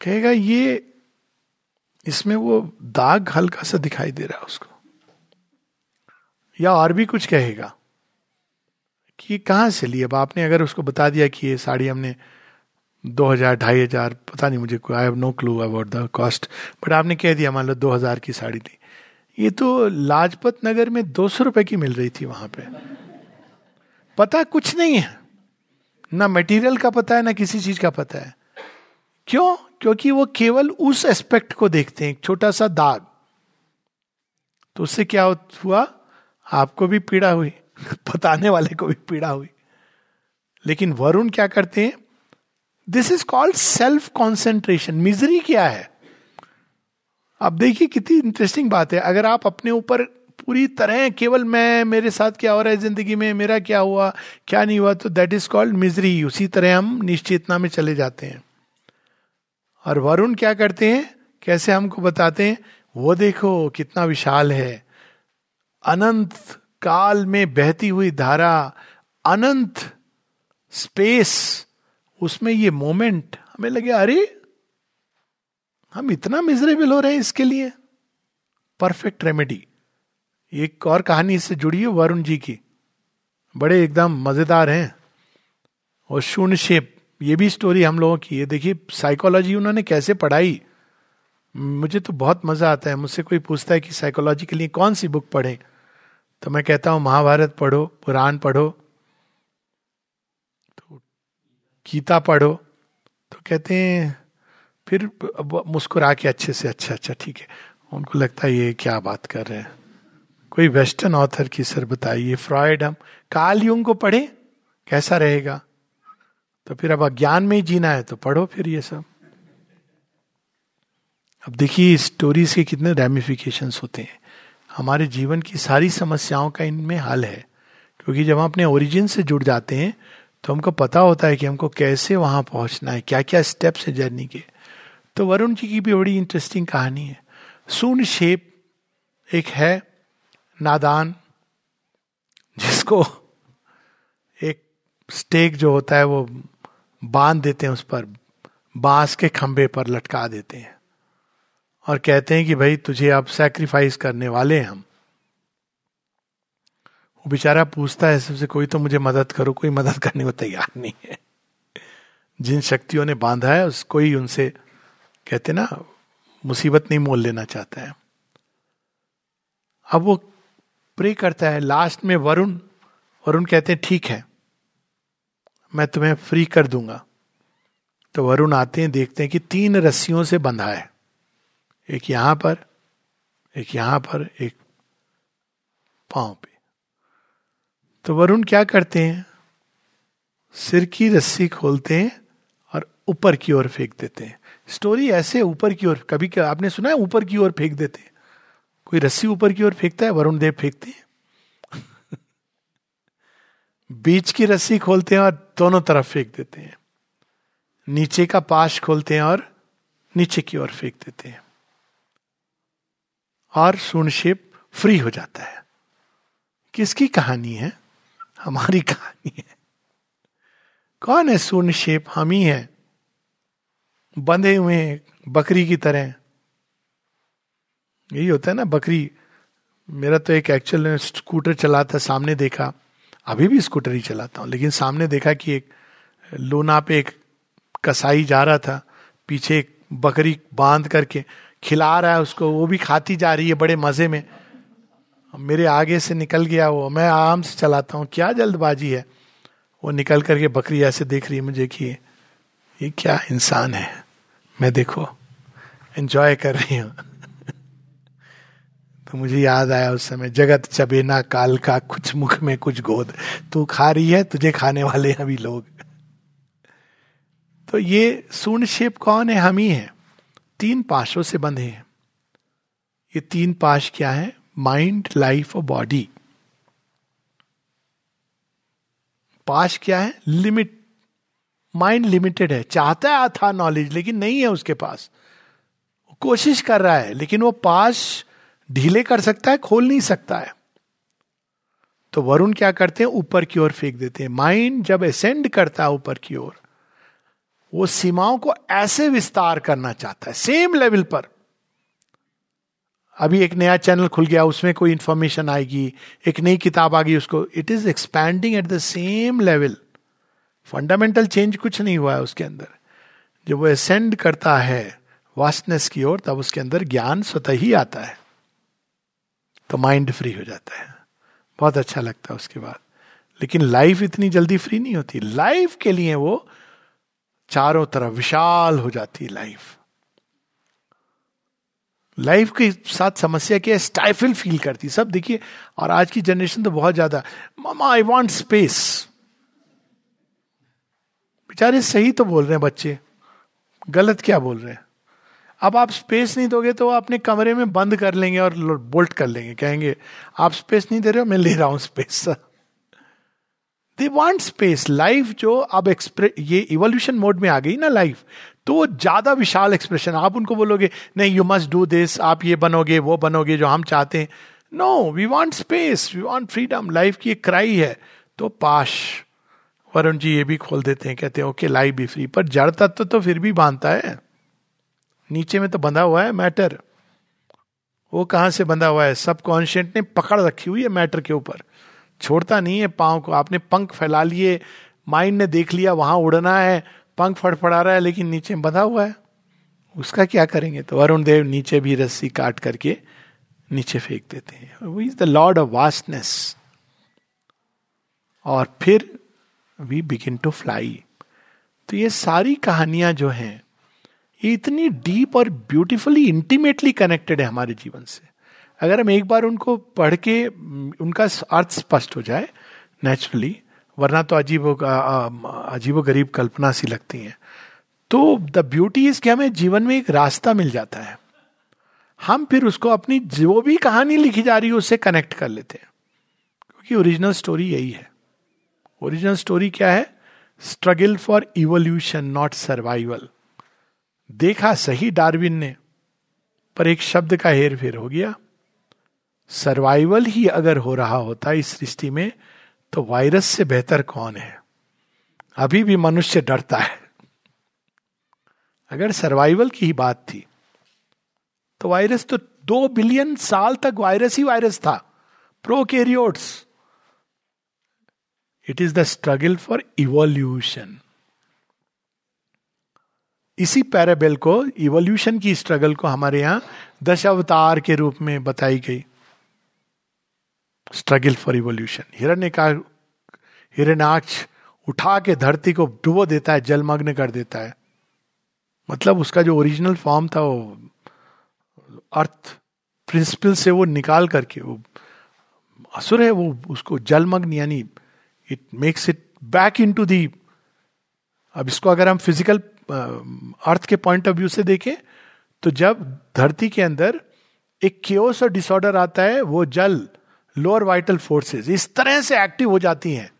कहेगा, ये, इसमें वो दाग हल्का सा दिखाई दे रहा है उसको। या और भी कुछ कहेगा। कि ये कहाँ से ली? अब आपने अगर उसको बता दिया कि ये साड़ी हमने दो हज़ार, ढाई हज़ार, पता नहीं मुझे I have no clue about the cost but आपने कह दिया, मान लो दो हज़ार की साड़ी ली। ये तो लाजपत नगर में दो सौ रुपए की मिल रही थी वहाँ पे। पता कुछ नहीं है। ना मटेरियल का पता है, ना किसी चीज़ का पता है। क्यों? क्योंकि वो केवल उस एस्पेक्ट को देखते हैं, एक छोटा सा दाग। तो उससे क्या हुआ? आपको भी पीड़ा हुई। बताने वाले को भी पीड़ा हुई। लेकिन वरुण क्या करते हैं? This is called self concentration misery क्या है? अब देखिए कितनी इंटरेस्टिंग बात है। अगर आप अपने ऊपर पूरी तरह केवल मैं, मेरे साथ क्या हो रहा है ज़िंदगी में, मेरा क्या हुआ, क्या नहीं हुआ तो दैट इज़ कॉल्ड मिजरी उसी तरह हम निश्चेतना में चले जाते हैं। और वरुण क्या करते हैं? कैसे हमको बताते हैं? वो देखो कितना विशाल है। अनंत काल में बहती हुई धारा, अनंत स्पेस, उसमें ये मोमेंट हमें लगे, अरे, हम इतना मिजरेबल हो रहे हैं इसके लिए. परफेक्ट रेमेडी एक और कहानी इससे जुड़ी है, वरुण जी की। बड़े एकदम मज़ेदार हैं। और शून्य शेप, ये भी स्टोरी हम लोगों की है। देखिए साइकोलॉजी उन्होंने कैसे पढ़ाई? मुझे तो बहुत मज़ा आता है। मुझसे कोई पूछता है कि साइकोलॉजी के लिए कौन सी बुक पढ़े? तो मैं कहता हूँ, महाभारत पढ़ो, पुराण पढ़ो तो गीता पढ़ो तो कहते हैं, फिर मुस्कुरा के अच्छे से अच्छा अच्छा ठीक है। उनको लगता है ये क्या बात कर रहे हैं। कोई वेस्टर्न ऑथर की सर बताइए, फ्रॉयड, हम काल युग को पढ़े, कैसा रहेगा? तो फिर अब अज्ञान में ही जीना है तो पढ़ो फिर ये सब। अब देखिए स्टोरीज के कितने रेमिफिकेशन होते हैं। हमारे जीवन की सारी समस्याओं का इनमें हल है। क्योंकि जब हम अपने ओरिजिन से जुड़ जाते हैं तो हमको पता होता है कि हमको कैसे वहाँ पहुँचना है क्या क्या स्टेप्स है जर्नी के। तो वरुण जी की भी बड़ी इंटरेस्टिंग कहानी है। सुन शेप एक है नादान, जिसको एक स्टेक जो होता है वो बाँध देते हैं उस पर, बाँस के खंभे पर लटका देते हैं। और कहते हैं कि भाई, तुझे आप सैक्रिफाइस करने वाले हैं हम। वो बेचारा पूछता है, सबसे कोई तो मुझे मदद करो, कोई मदद करने को तैयार नहीं है। जिन शक्तियों ने बांधा है उस कोई उनसे, कहते ना, मुसीबत नहीं मोल लेना चाहता है। अब वो प्रे करता है लास्ट में वरुण वरुण कहते हैं, ठीक है, मैं तुम्हें फ्री कर दूँगा। तो वरुण आते हैं, देखते हैं कि तीन रस्सियों से बंधा है। एक यहाँ पर, एक यहाँ पर, एक पाँव पे। तो वरुण क्या करते हैं? सिर की रस्सी खोलते हैं और ऊपर की ओर फेंक देते हैं। स्टोरी ऐसे ऊपर की ओर, कभी क्या आपने सुना है ऊपर की ओर फेंक देते हैं? कोई रस्सी ऊपर की ओर फेंकता है, वरुण देव फेंकते हैं? बीच की रस्सी खोलते हैं और दोनों तरफ़ फेंक देते हैं। नीचे का पाश खोलते हैं और नीचे की ओर फेंक देते हैं। और सुनशिप फ्री हो जाता है। किसकी कहानी है? हमारी कहानी है। कौन है सुनशिप? हम ही है। बंधे हुए बकरी की तरह यही होता है ना, बकरी। मेरा तो एक एक्चुअल स्कूटर चला था सामने देखा। अभी भी स्कूटर ही चलाता हूँ, लेकिन सामने देखा कि एक लोना पे एक कसाई जा रहा था, पीछे एक बकरी बाँध करके। खिला रहा है उसको, वो भी खाती जा रही है बड़े मज़े में। मेरे आगे से निकल गया वो, मैं आराम से चलाता हूँ, क्या जल्दबाजी है। वो निकल करके बकरी ऐसे देख रही है मुझे कि ये क्या इंसान है। मैं देखो एंजॉय कर रही हूँ। तो मुझे याद आया उस समय, जगत चबेना काल का, कुछ मुख में कुछ गोद। तू खा रही है, तुझे खाने वाले अभी लोग। तो ये सूर्ण शेप कौन है? हम ही है। तीन पाशों से बंधे हैं। ये तीन पाश क्या है? माइंड लाइफ और बॉडी पाश क्या है? लिमिट माइंड लिमिटेड है। चाहता है था नॉलेज लेकिन नहीं है उसके पास। कोशिश कर रहा है, लेकिन वो पाश ढीले कर सकता है, खोल नहीं सकता है। तो वरुण क्या करते हैं? ऊपर की ओर फेंक देते हैं। माइंड जब असेंड करता है ऊपर की ओर वो सीमाओं को ऐसे विस्तार करना चाहता है सेम लेवल पर। अभी एक नया चैनल खुल गया, उसमें कोई इंफॉर्मेशन आएगी, एक नई किताब आ गई, उसको it is expanding at the same level fundamental change कुछ नहीं हुआ है उसके अंदर। जब वो असेंड करता है वास्टनेस की ओर, तब उसके अंदर ज्ञान स्वतः ही आता है। तो माइंड फ्री हो जाता है। बहुत अच्छा लगता है उसके बाद। लेकिन लाइफ इतनी जल्दी फ्री नहीं होती। लाइफ के लिए वो चारों तरफ़ विशाल हो जाती है लाइफ लाइफ के साथ समस्या क्या है? स्टाइफिल फील करती सब देखिए, और आज की जनरेशन तो बहुत ज़्यादा मामा आई वांट स्पेस बेचारे सही तो बोल रहे हैं बच्चे। गलत क्या बोल रहे हैं? अब आप स्पेस नहीं दोगे तो अपने कमरे में बंद कर लेंगे और बोल्ट कर लेंगे। कहेंगे, आप स्पेस नहीं दे रहे हो, मैं ले रहा हूँ space they want space life जो अब एक्सप्रेस ये इवोल्यूशन मोड में आ गई ना लाइफ तो ज़्यादा विशाल एक्सप्रेशन आप उनको बोलोगे, नहीं यू मस्ट डू दिस आप ये बनोगे, वो बनोगे, जो हम चाहते हैं. No we want space we want freedom life की एक क्राई है। तो पाश, वरुण जी ये भी खोल देते हैं, कहते हैं ओके लाइफ भी फ्री पर जड़ तत्व तो फिर भी बांधता है। नीचे में तो बंधा हुआ है मैटर वो कहाँ से बंधा हुआ है? सब कॉन्शियंट ने पकड़ रखी हुई है मैटर के ऊपर। छोड़ता नहीं है पाँव को। आपने पंख फैला लिए, माइंड ने देख लिया, वहाँ उड़ना है, पंख फड़फड़ा रहा है, लेकिन नीचे बंधा हुआ है। उसका क्या करेंगे? तो अरुण देव नीचे भी रस्सी काट करके नीचे फेंक देते हैं। वो is the lord of vastness और फिर वी बिगिन टू फ्लाई तो ये सारी कहानियाँ जो हैं, ये इतनी डीप और ब्यूटिफुली इंटीमेटली कनेक्टेड है हमारे जीवन से। अगर हम एक बार उनको पढ़ के, उनका अर्थ स्पष्ट हो जाए नेचुरली वरना तो अजीब अजीब गरीब कल्पना सी लगती है। तो द ब्यूटी इज़ कि हमें जीवन में एक रास्ता मिल जाता है। हम फिर उसको अपनी जो भी कहानी लिखी जा रही है, उससे कनेक्ट कर लेते हैं। क्योंकि ओरिजिनल स्टोरी यही है। ओरिजिनल स्टोरी क्या है? Struggle for evolution not survival देखा सही डार्विन ने, पर एक शब्द का हेर फेर हो गया। सर्वाइवल ही अगर हो रहा होता इस सृष्टि में तो वायरस से बेहतर कौन है? अभी भी मनुष्य डरता है। अगर सर्वाइवल की ही बात थी तो वायरस तो दो बिलियन साल तक वायरस ही वायरस था। Prokaryotes it is the struggle for evolution इसी पैराबेल को इवोल्यूशन की स्ट्रगल को हमारे यहाँ दशावतार के रूप में बताई गई। स्ट्रगल फॉर इवोल्यूशन हिरण्य का हिरणाक्ष उठा के धरती को डुबो देता है, जलमग्न कर देता है। मतलब उसका जो ओरिजिनल फॉर्म था, वो अर्थ प्रिंसिपल से वो निकाल करके वो असुर है, वो उसको जलमग्न, यानी it makes it back into the अब इसको अगर हम फ़िज़िकल अर्थ के पॉइंट ऑफ़ व्यू से देखें तो जब धरती के अंदर एक क्योस और डिसऑर्डर आता है, वो जल लोअर वाइटल फोर्सेस इस तरह से एक्टिव हो जाती हैं।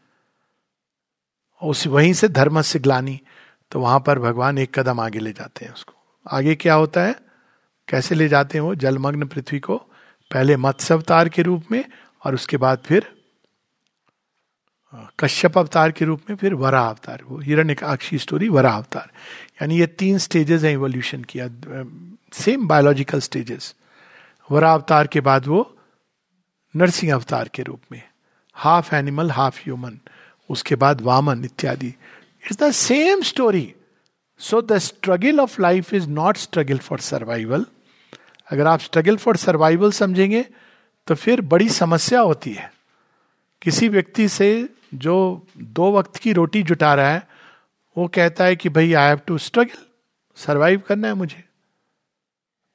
उस, वहीं से धर्म से ग्लानी तो वहाँ पर भगवान एक कदम आगे ले जाते हैं उसको। आगे क्या होता है? कैसे ले जाते हैं वो? जलमग्न पृथ्वी को पहले मत्स्य अवतार के रूप में, और उसके बाद फिर कश्यप अवतार के रूप में, फिर वरा अवतार। वो हिरण्य अक्षी स्टोरी वरा अवतार। यानी ये तीन स्टेजेस हैं इवोल्यूशन किया सेम बायोलॉजिकल स्टेजेस वरा अवतार के बाद वो नरसिंह अवतार के रूप में। हाफ़ एनिमल हाफ़ ह्यूमन उसके बाद वामन इत्यादि। It's the same story so the struggle of life is not struggle for survival अगर आप स्ट्रगल फॉर सर्वाइवल समझेंगे तो फिर बड़ी समस्या होती है। किसी व्यक्ति से जो दो वक्त की रोटी जुटा रहा है, वो कहता है कि भाई I have to struggle survive करना है मुझे।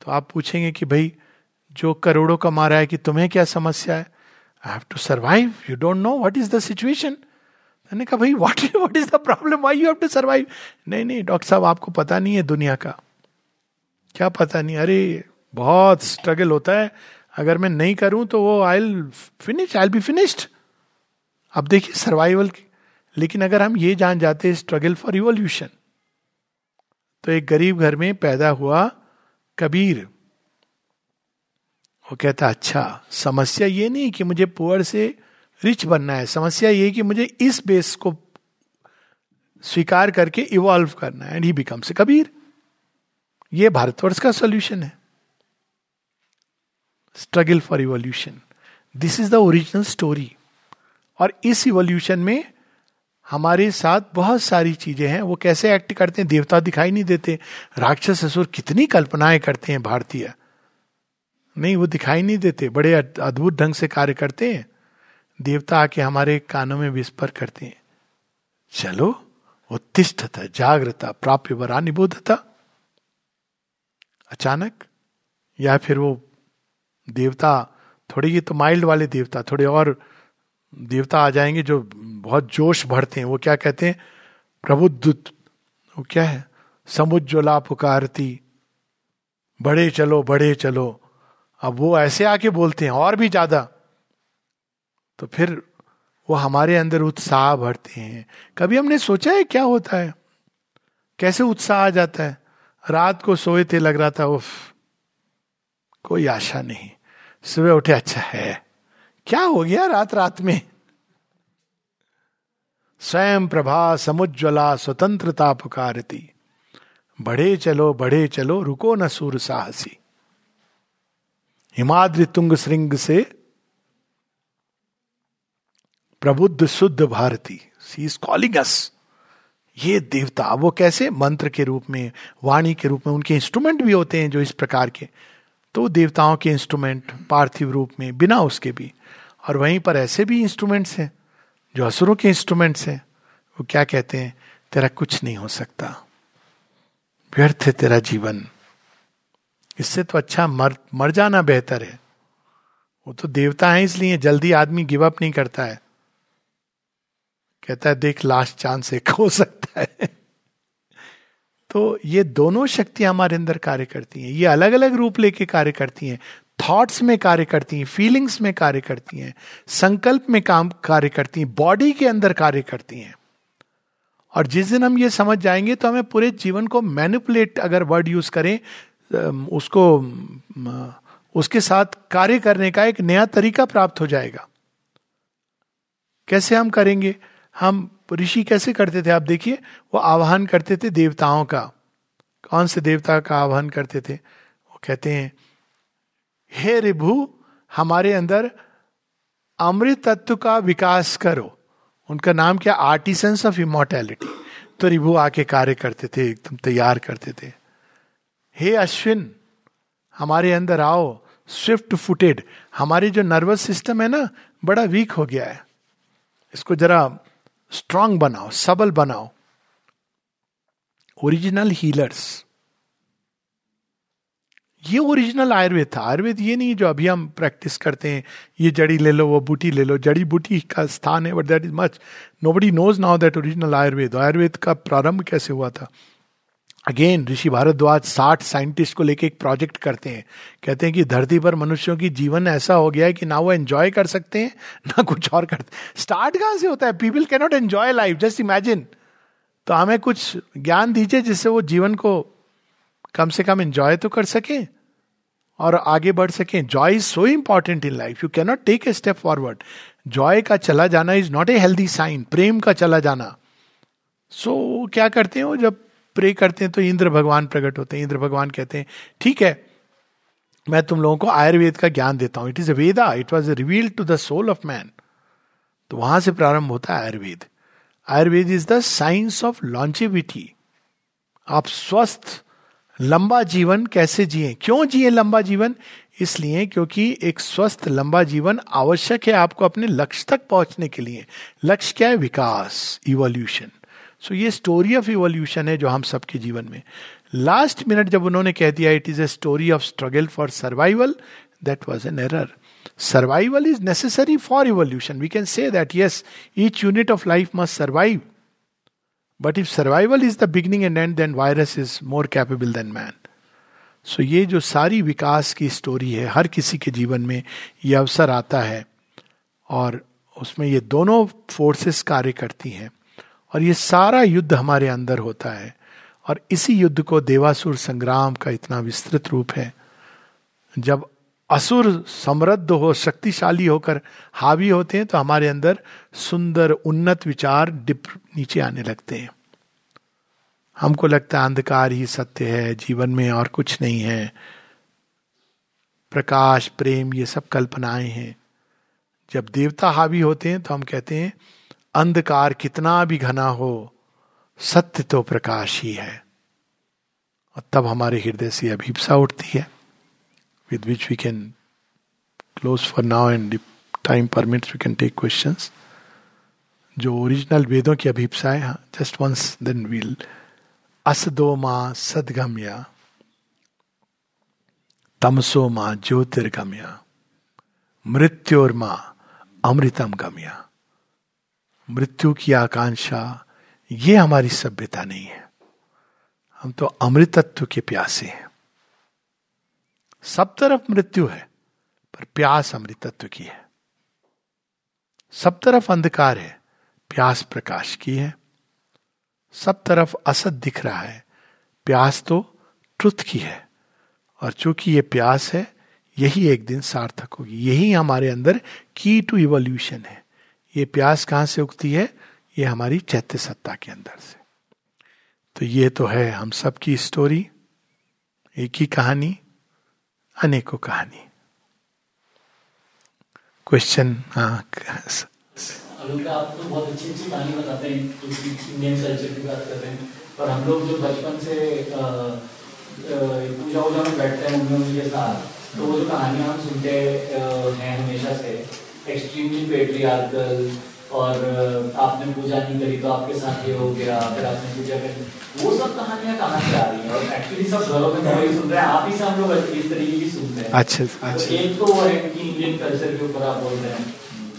तो आप पूछेंगे कि भाई जो करोड़ों कमा रहा है कि तुम्हें क्या समस्या है? I have to survive you don't know what is the situation मैंने कहा, भाई what what is the problem why you have to survive नहीं नहीं, डॉक्टर साहब, आपको पता नहीं है दुनिया का। क्या पता नहीं? अरे, बहुत स्ट्रगल होता है। अगर मैं नहीं करूँ तो वो I finish I be finished अब देखिए सर्वाइवल लेकिन अगर हम ये जान जाते स्ट्रगल फॉर रिवोल्यूशन तो एक गरीब घर में पैदा हुआ कबीर। वो कहता अच्छा समस्या ये नहीं कि मुझे पुअर से रिच बनना है, समस्या ये कि मुझे इस बेस को स्वीकार करके इवॉल्व करना है. एंड ही बिकम्स कबीर ये भारतवर्ष का सोल्यूशन है। Struggle for evolution this is the original story और इस इवोल्यूशन में हमारे साथ बहुत सारी चीज़ें हैं। वो कैसे एक्ट करते हैं, देवता दिखाई नहीं देते। राक्षस ससुर कितनी कल्पनाएँ करते हैं, भारतीय। नहीं, वो दिखाई नहीं देते। बड़े अद्भुत ढंग से कार्य करते हैं। देवता आके हमारे कानों में विस्पर करते हैं। चलो उत्तिष्ठ था जागृता, प्राप्य वरा, निबोधता। अचानक, या फिर वो देवता, थोड़े ये तो माइल्ड वाले देवता, थोड़े और देवता आ जाएँगे जो बहुत जोश भरते हैं। वो क्या कहते हैं? प्रबुद्ध वो क्या है? समुज्वला पुकारती। बड़े चलो बड़े चलो। अब वो ऐसे आके बोलते हैं, और भी ज़्यादा। तो फिर वो हमारे अंदर उत्साह भरते हैं। कभी हमने सोचा है क्या होता है? कैसे उत्साह आ जाता है? रात को सोए थे, लग रहा था, उफ, कोई आशा नहीं। सुबह उठे अच्छा है। क्या हो गया रात रात में? स्वयं प्रभा समुज्वला स्वतंत्रता पुकारती। बढ़े चलो बढ़े चलो, रुको न सूर साहसी। हिमाद्रि तुंग श्रृंग से प्रबुद्ध शुद्ध Bharati she is calling us ये देवता, वो कैसे मंत्र के रूप में, वाणी के रूप में उनके इंस्ट्रूमेंट भी होते हैं जो इस प्रकार के। तो देवताओं के इंस्ट्रूमेंट पार्थिव रूप में, बिना उसके भी। और वहीं पर ऐसे भी इंस्ट्रूमेंट्स हैं, जो असुरों के इंस्ट्रूमेंट्स हैं। वो क्या कहते हैं? तेरा कुछ नहीं हो सकता। व्यर्थ है तेरा जीवन। इससे तो अच्छा मर मर जाना बेहतर है। वो तो देवता है इसलिए जल्दी आदमी गिव अप नहीं करता है। कहता है, देख लास्ट चांस एक हो सकता है। तो ये दोनों शक्तियाँ हमारे अंदर कार्य करती हैं। ये अलग अलग रूप लेके कार्य करती हैं। थॉट्स में कार्य करती हैं फीलिंग्स में कार्य करती हैं, संकल्प में काम कार्य करती हैं बॉडी के अंदर कार्य करती हैं। और जिस दिन हम ये समझ जाएँगे तो हमें पूरे जीवन को मैनिपुलेट अगर वर्ड यूज़ करें उसको उसके साथ कार्य करने का एक नया तरीका प्राप्त हो जाएगा। कैसे हम करेंगे? हम ऋषि कैसे करते थे? आप देखिए, वो आह्वान करते थे देवताओं का। कौन से देवता का आह्वान करते थे? वो कहते हैं, हे रिभु, हमारे अंदर अमृत तत्व का विकास करो। उनका नाम क्या? Artisans of immortality. तो रिभु आके कार्य करते थे, एकदम तैयार करते थे। हे अश्विन, हमारे अंदर आओ स्विफ्ट फुटेड हमारी जो नर्वस सिस्टम है ना, बड़ा वीक हो गया है। इसको जरा स्ट्रांग बनाओ, सबल बनाओ। ओरिजिनल हीलर्स ये ओरिजिनल आयुर्वेद था। आयुर्वेद ये नहीं जो अभी हम प्रैक्टिस करते हैं, ये जड़ी ले लो, वो बूटी ले लो। जड़ी बूटी का स्थान है but that is much nobody knows now that original Ayurveda. Ayurveda का प्रारंभ कैसे हुआ था? अगेन ऋषि भारद्वाज साठ साइंटिस्ट को लेके एक प्रोजेक्ट करते हैं। कहते हैं कि धरती पर मनुष्यों की जीवन ऐसा हो गया है कि ना वो एंजॉय कर सकते हैं ना कुछ और करते स्टार्ट कहाँ से होता है? People can not enjoy life just imagine तो हमें कुछ ज्ञान दीजिए जिससे वो जीवन को कम से कम एंजॉय तो कर सके और आगे बढ़ सके। Joy is so important in life you cannot take a step forward joy का चला जाना is not a healthy sign प्रेम का चला जाना। सो so, क्या करते हो जब प्रे करते हैं तो इंद्र भगवान प्रकट होते हैं, इंद्र भगवान कहते हैं, ठीक है, मैं तुम लोगों को आयुर्वेद का ज्ञान देता हूँ। It is a Veda it was reveal to the soul of man तो वहाँ से प्रारंभ होता है Ayurveda. Ayurveda is the science of longevity आप स्वस्थ, लंबा जीवन कैसे जिए? क्यों जिए लंबा जीवन? इसलिए क्योंकि एक स्वस्थ, लंबा जीवन आवश्यक है आपको अपने लक्ष्य तक पहुँचने के लिए। लक्ष्य क्या है? विकास इवोल्यूशन सो ये स्टोरी ऑफ़ इवोल्यूशन है जो हम सबके जीवन में। लास्ट मिनट जब उन्होंने कह दिया it is a story of struggle for survival that was an error survival is necessary for evolution we can say that yes each unit of life must survive but if survival is the beginning and and then virus is more capable than man so ये जो सारी विकास की story है, हर किसी के जीवन में ये अवसर आता है। और उसमें ये दोनों फोर्सेस कार्य करती हैं। और ये सारा युद्ध हमारे अंदर होता है। और इसी युद्ध को देवासुर संग्राम का इतना विस्तृत रूप है। जब असुर समृद्ध हो, शक्तिशाली होकर हावी होते हैं तो हमारे अंदर सुंदर, उन्नत विचार डिप नीचे आने लगते हैं। हमको लगता है अंधकार ही सत्य है, जीवन में और कुछ नहीं है। प्रकाश, प्रेम, ये सब कल्पनाएँ हैं। जब देवता हावी होते हैं तो हम कहते हैं अंधकार कितना भी घना हो, सत्य तो प्रकाश ही है। और तब हमारे हृदय से अभिप्सा उठती है। With which we can close for now and time permits we can take question जो ओरिजिनल वेदों की अभिप्सा है जस्ट वंस देन वील असदो माँ सदगम्या तमसो माँ ज्योतिर्गम्या मृत्योर माँ अमृतम गम्या। मृत्यु की आकांक्षा, ये हमारी सभ्यता नहीं है। हम तो अमृतत्व के प्यासे हैं। सब तरफ़ मृत्यु है, पर प्यास अमृतत्व की है। सब तरफ़ अंधकार है, प्यास प्रकाश की है। सब तरफ़ असत दिख रहा है, प्यास तो ट्रुथ की है। और चूँकि ये प्यास है, यही एक दिन सार्थक होगी। यही हमारे अंदर की टू इवोल्यूशन है। ये प्यास कहाँ से उगती है? ये हमारी चैत्य सत्ता के अंदर से। तो ये तो है हम सब की स्टोरी, एक ही कहानी, अनेकों कहानी। क्वेश्चन हाँ आप तो बहुत अच्छी अच्छी कहानी बताते हैं इंडियन कल्चर की बात हैं। पर हम लोग जो बचपन से पूजा वूजा में बैठते हैं साथ तो वो जो कहानियाँ हम सुनते हैं हमेशा से एक्सट्रीमली पेट्रियार्कल और आपने पूजा नहीं करी तो आपके साथ ये हो गया फिर आपने पूजा करी। वो सब कहानियाँ कहाँ से आ रही हैं? और एक्चुअली सब घरों में वही सुन रहे हैं। आप ही से हम लोग इस तरीके की सुनते हैं। अच्छा तो अच्छा एक तो वो है कि इंडियन कल्चर के ऊपर आप बोल रहे हैं।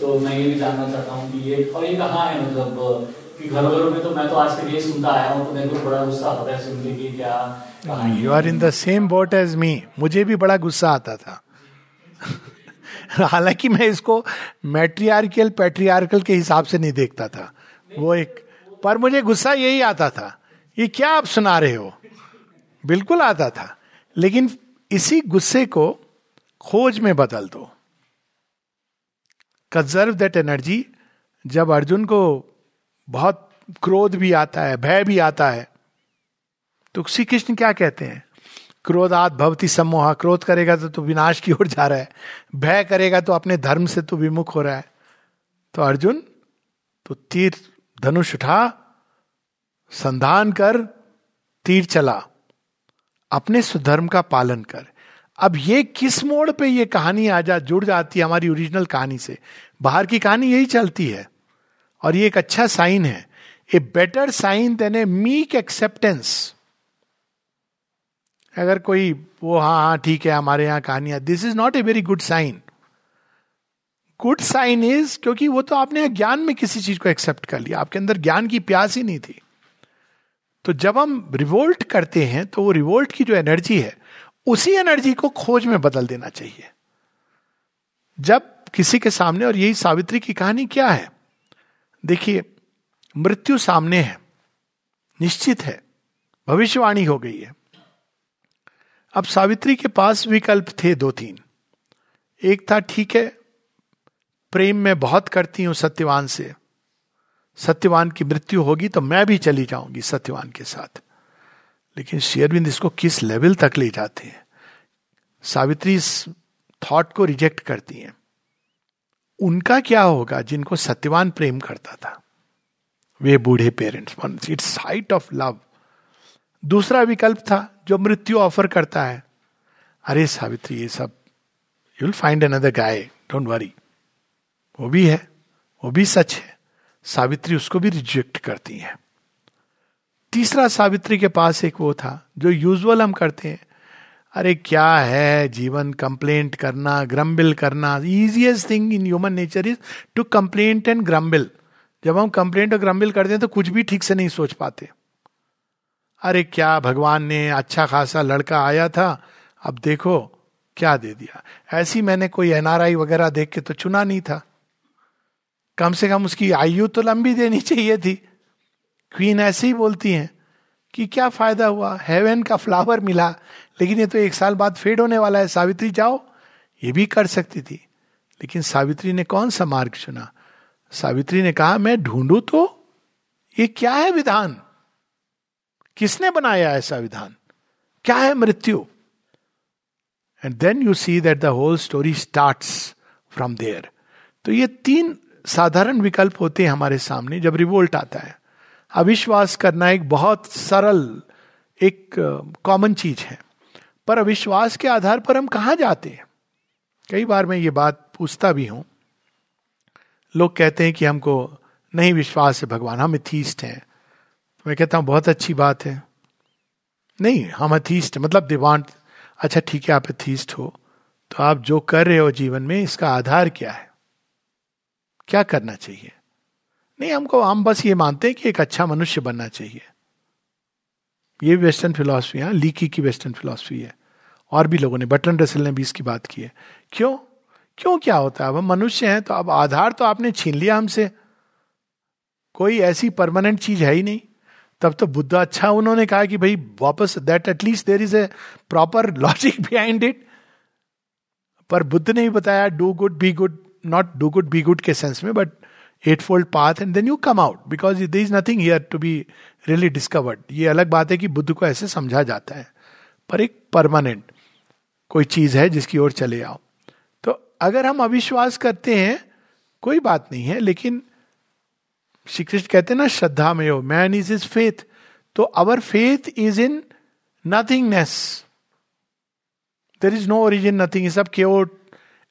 तो मैं ये भी जानना चाहता हूँ कि ये और ये कहाँ है मतलब कि घरों घरों में तो मैं तो आज तक ये सुनता आया हूँ तो मेरे को बड़ा गुस्सा आता है सुन के क्या you are in the same boat as me मुझे भी बड़ा गुस्सा आता था। हालाँकि मैं इसको मैट्रियार्कल पैट्रियार्कल के हिसाब से नहीं देखता था। वो एक, पर मुझे गुस्सा यही आता था ये क्या आप सुना रहे हो? बिल्कुल आता था। लेकिन इसी गुस्से को खोज में बदल दो। Conserve that energy. जब अर्जुन को बहुत क्रोध भी आता है, भय भी आता है तो श्री कृष्ण क्या कहते हैं? क्रोधात भवती सम्मोह। क्रोध करेगा तो तू विनाश की ओर जा रहा है। भय करेगा तो अपने धर्म से तू विमुख हो रहा है। तो अर्जुन तो तीर धनुष उठा, संधान कर, तीर चला। अपने सुधर्म का पालन कर। अब ये किस मोड़ पे ये कहानी आ जा जुड़ जाती है हमारी ओरिजिनल कहानी से? बाहर की कहानी यही चलती है। और ये एक अच्छा साइन है। A better sign than a meek acceptance अगर कोई, वो हाँ हाँ ठीक है, हमारे यहाँ कहानियाँ this is not a very good sign good sign is क्योंकि वो तो आपने ज्ञान में किसी चीज़ को एक्सेप्ट कर लिया, आपके अंदर ज्ञान की प्यास ही नहीं थी। तो जब हम रिवोल्ट करते हैं तो वो रिवोल्ट की जो एनर्जी है, उसी एनर्जी को खोज में बदल देना चाहिए। जब किसी के सामने, और यही सावित्री की कहानी क्या है? देखिए, मृत्यु सामने है, निश्चित है, भविष्यवाणी हो गई है। अब सावित्री के पास विकल्प थे दो तीन। एक था, ठीक है, प्रेम में बहुत करती हूँ सत्यवान से। सत्यवान की मृत्यु होगी तो मैं भी चली जाऊँगी सत्यवान के साथ। लेकिन शेयरविंद इसको किस लेवल तक ले जाते हैं? सावित्री इस थॉट को रिजेक्ट करती हैं। उनका क्या होगा जिनको सत्यवान प्रेम करता था? वे बूढ़े parents it's height of love दूसरा विकल्प था जो मृत्यु ऑफ़र करता है। अरे सावित्री, ये सब you will find another guy don't worry वो भी है, वो भी सच है। सावित्री उसको भी रिजेक्ट करती है। तीसरा सावित्री के पास एक वो था, जो यूजुअल हम करते हैं। अरे क्या है जीवन कंप्लेंट करना ग्रम्बिल करना। Easiest thing in human nature is to complaint and grumble जब हम कंप्लेंट और ग्रम्बिल करते हैं तो कुछ भी ठीक से नहीं सोच पाते। अरे क्या भगवान ने अच्छा खासा लड़का आया था? अब देखो, क्या दे दिया। ऐसी मैंने कोई एनआरआई वगैरह देख के तो चुना नहीं था। कम से कम उसकी आयु तो लंबी देनी चाहिए थी। क्वीन ऐसे ही बोलती हैं कि क्या फ़ायदा हुआ? हेवन का फ्लावर मिला। लेकिन ये तो एक साल बाद फेड होने वाला है। सावित्री, जाओ। ये भी कर सकती थी। लेकिन सावित्री ने कौन सा मार्ग चुना? सावित्री ने कहा, मैं ढूंढू तो? ये क्या है विधान? किसने बनाया ऐसा विधान? क्या है मृत्यु? And then you see that the whole story start from there तो ये तीन साधारण विकल्प होते हैं हमारे सामने जब रिवोल्ट आता है। अविश्वास करना एक बहुत सरल, एक कॉमन चीज़ है। पर अविश्वास के आधार पर हम कहा जाते हैं? कई बार मैं ये बात पूछता भी हूँ। लोग कहते हैं कि हमको नहीं विश्वास है भगवान, हम इथीस्ट हैं। मैं कहता हूँ, बहुत अच्छी बात है। नहीं, हम अथीस्ट मतलब दिवान अच्छा ठीक है, आप अथीस्ट हो तो आप जो कर रहे हो जीवन में, इसका आधार क्या है? क्या करना चाहिए? नहीं, हमको, हम बस ये मानते हैं कि एक अच्छा मनुष्य बनना चाहिए। ये वेस्टर्न फिलोसफी है लीकी की वेस्टर्न फिलोसफी है। और भी लोगों ने बटन रसल ने भी इसकी बात की है। क्यों? क्यों क्या होता है? अब हम मनुष्य हैं तो अब आधार तो आपने छीन लिया हमसे। कोई ऐसी परमानेंट चीज़ है ही नहीं। तब तो बुद्ध अच्छा उन्होंने कहा कि भाई, वापस that at least there is a proper logic behind it पर बुद्ध ने ही बताया do good be good not do good be good के सेंस में but eightfold path and then you come out because they is nothing here to be really discovered ये अलग बात है कि बुद्ध को ऐसे समझा जाता है। पर एक परमानेंट कोई चीज़ है जिसकी ओर चले आओ। तो अगर हम अविश्वास करते हैं, कोई बात नहीं है, लेकिन श्री कृष्ण कहते हैं, ना, श्रद्धा में हो। मैन इज़ इज़ फेथ तो our faith is in nothingness there is no origin nothing सब केवल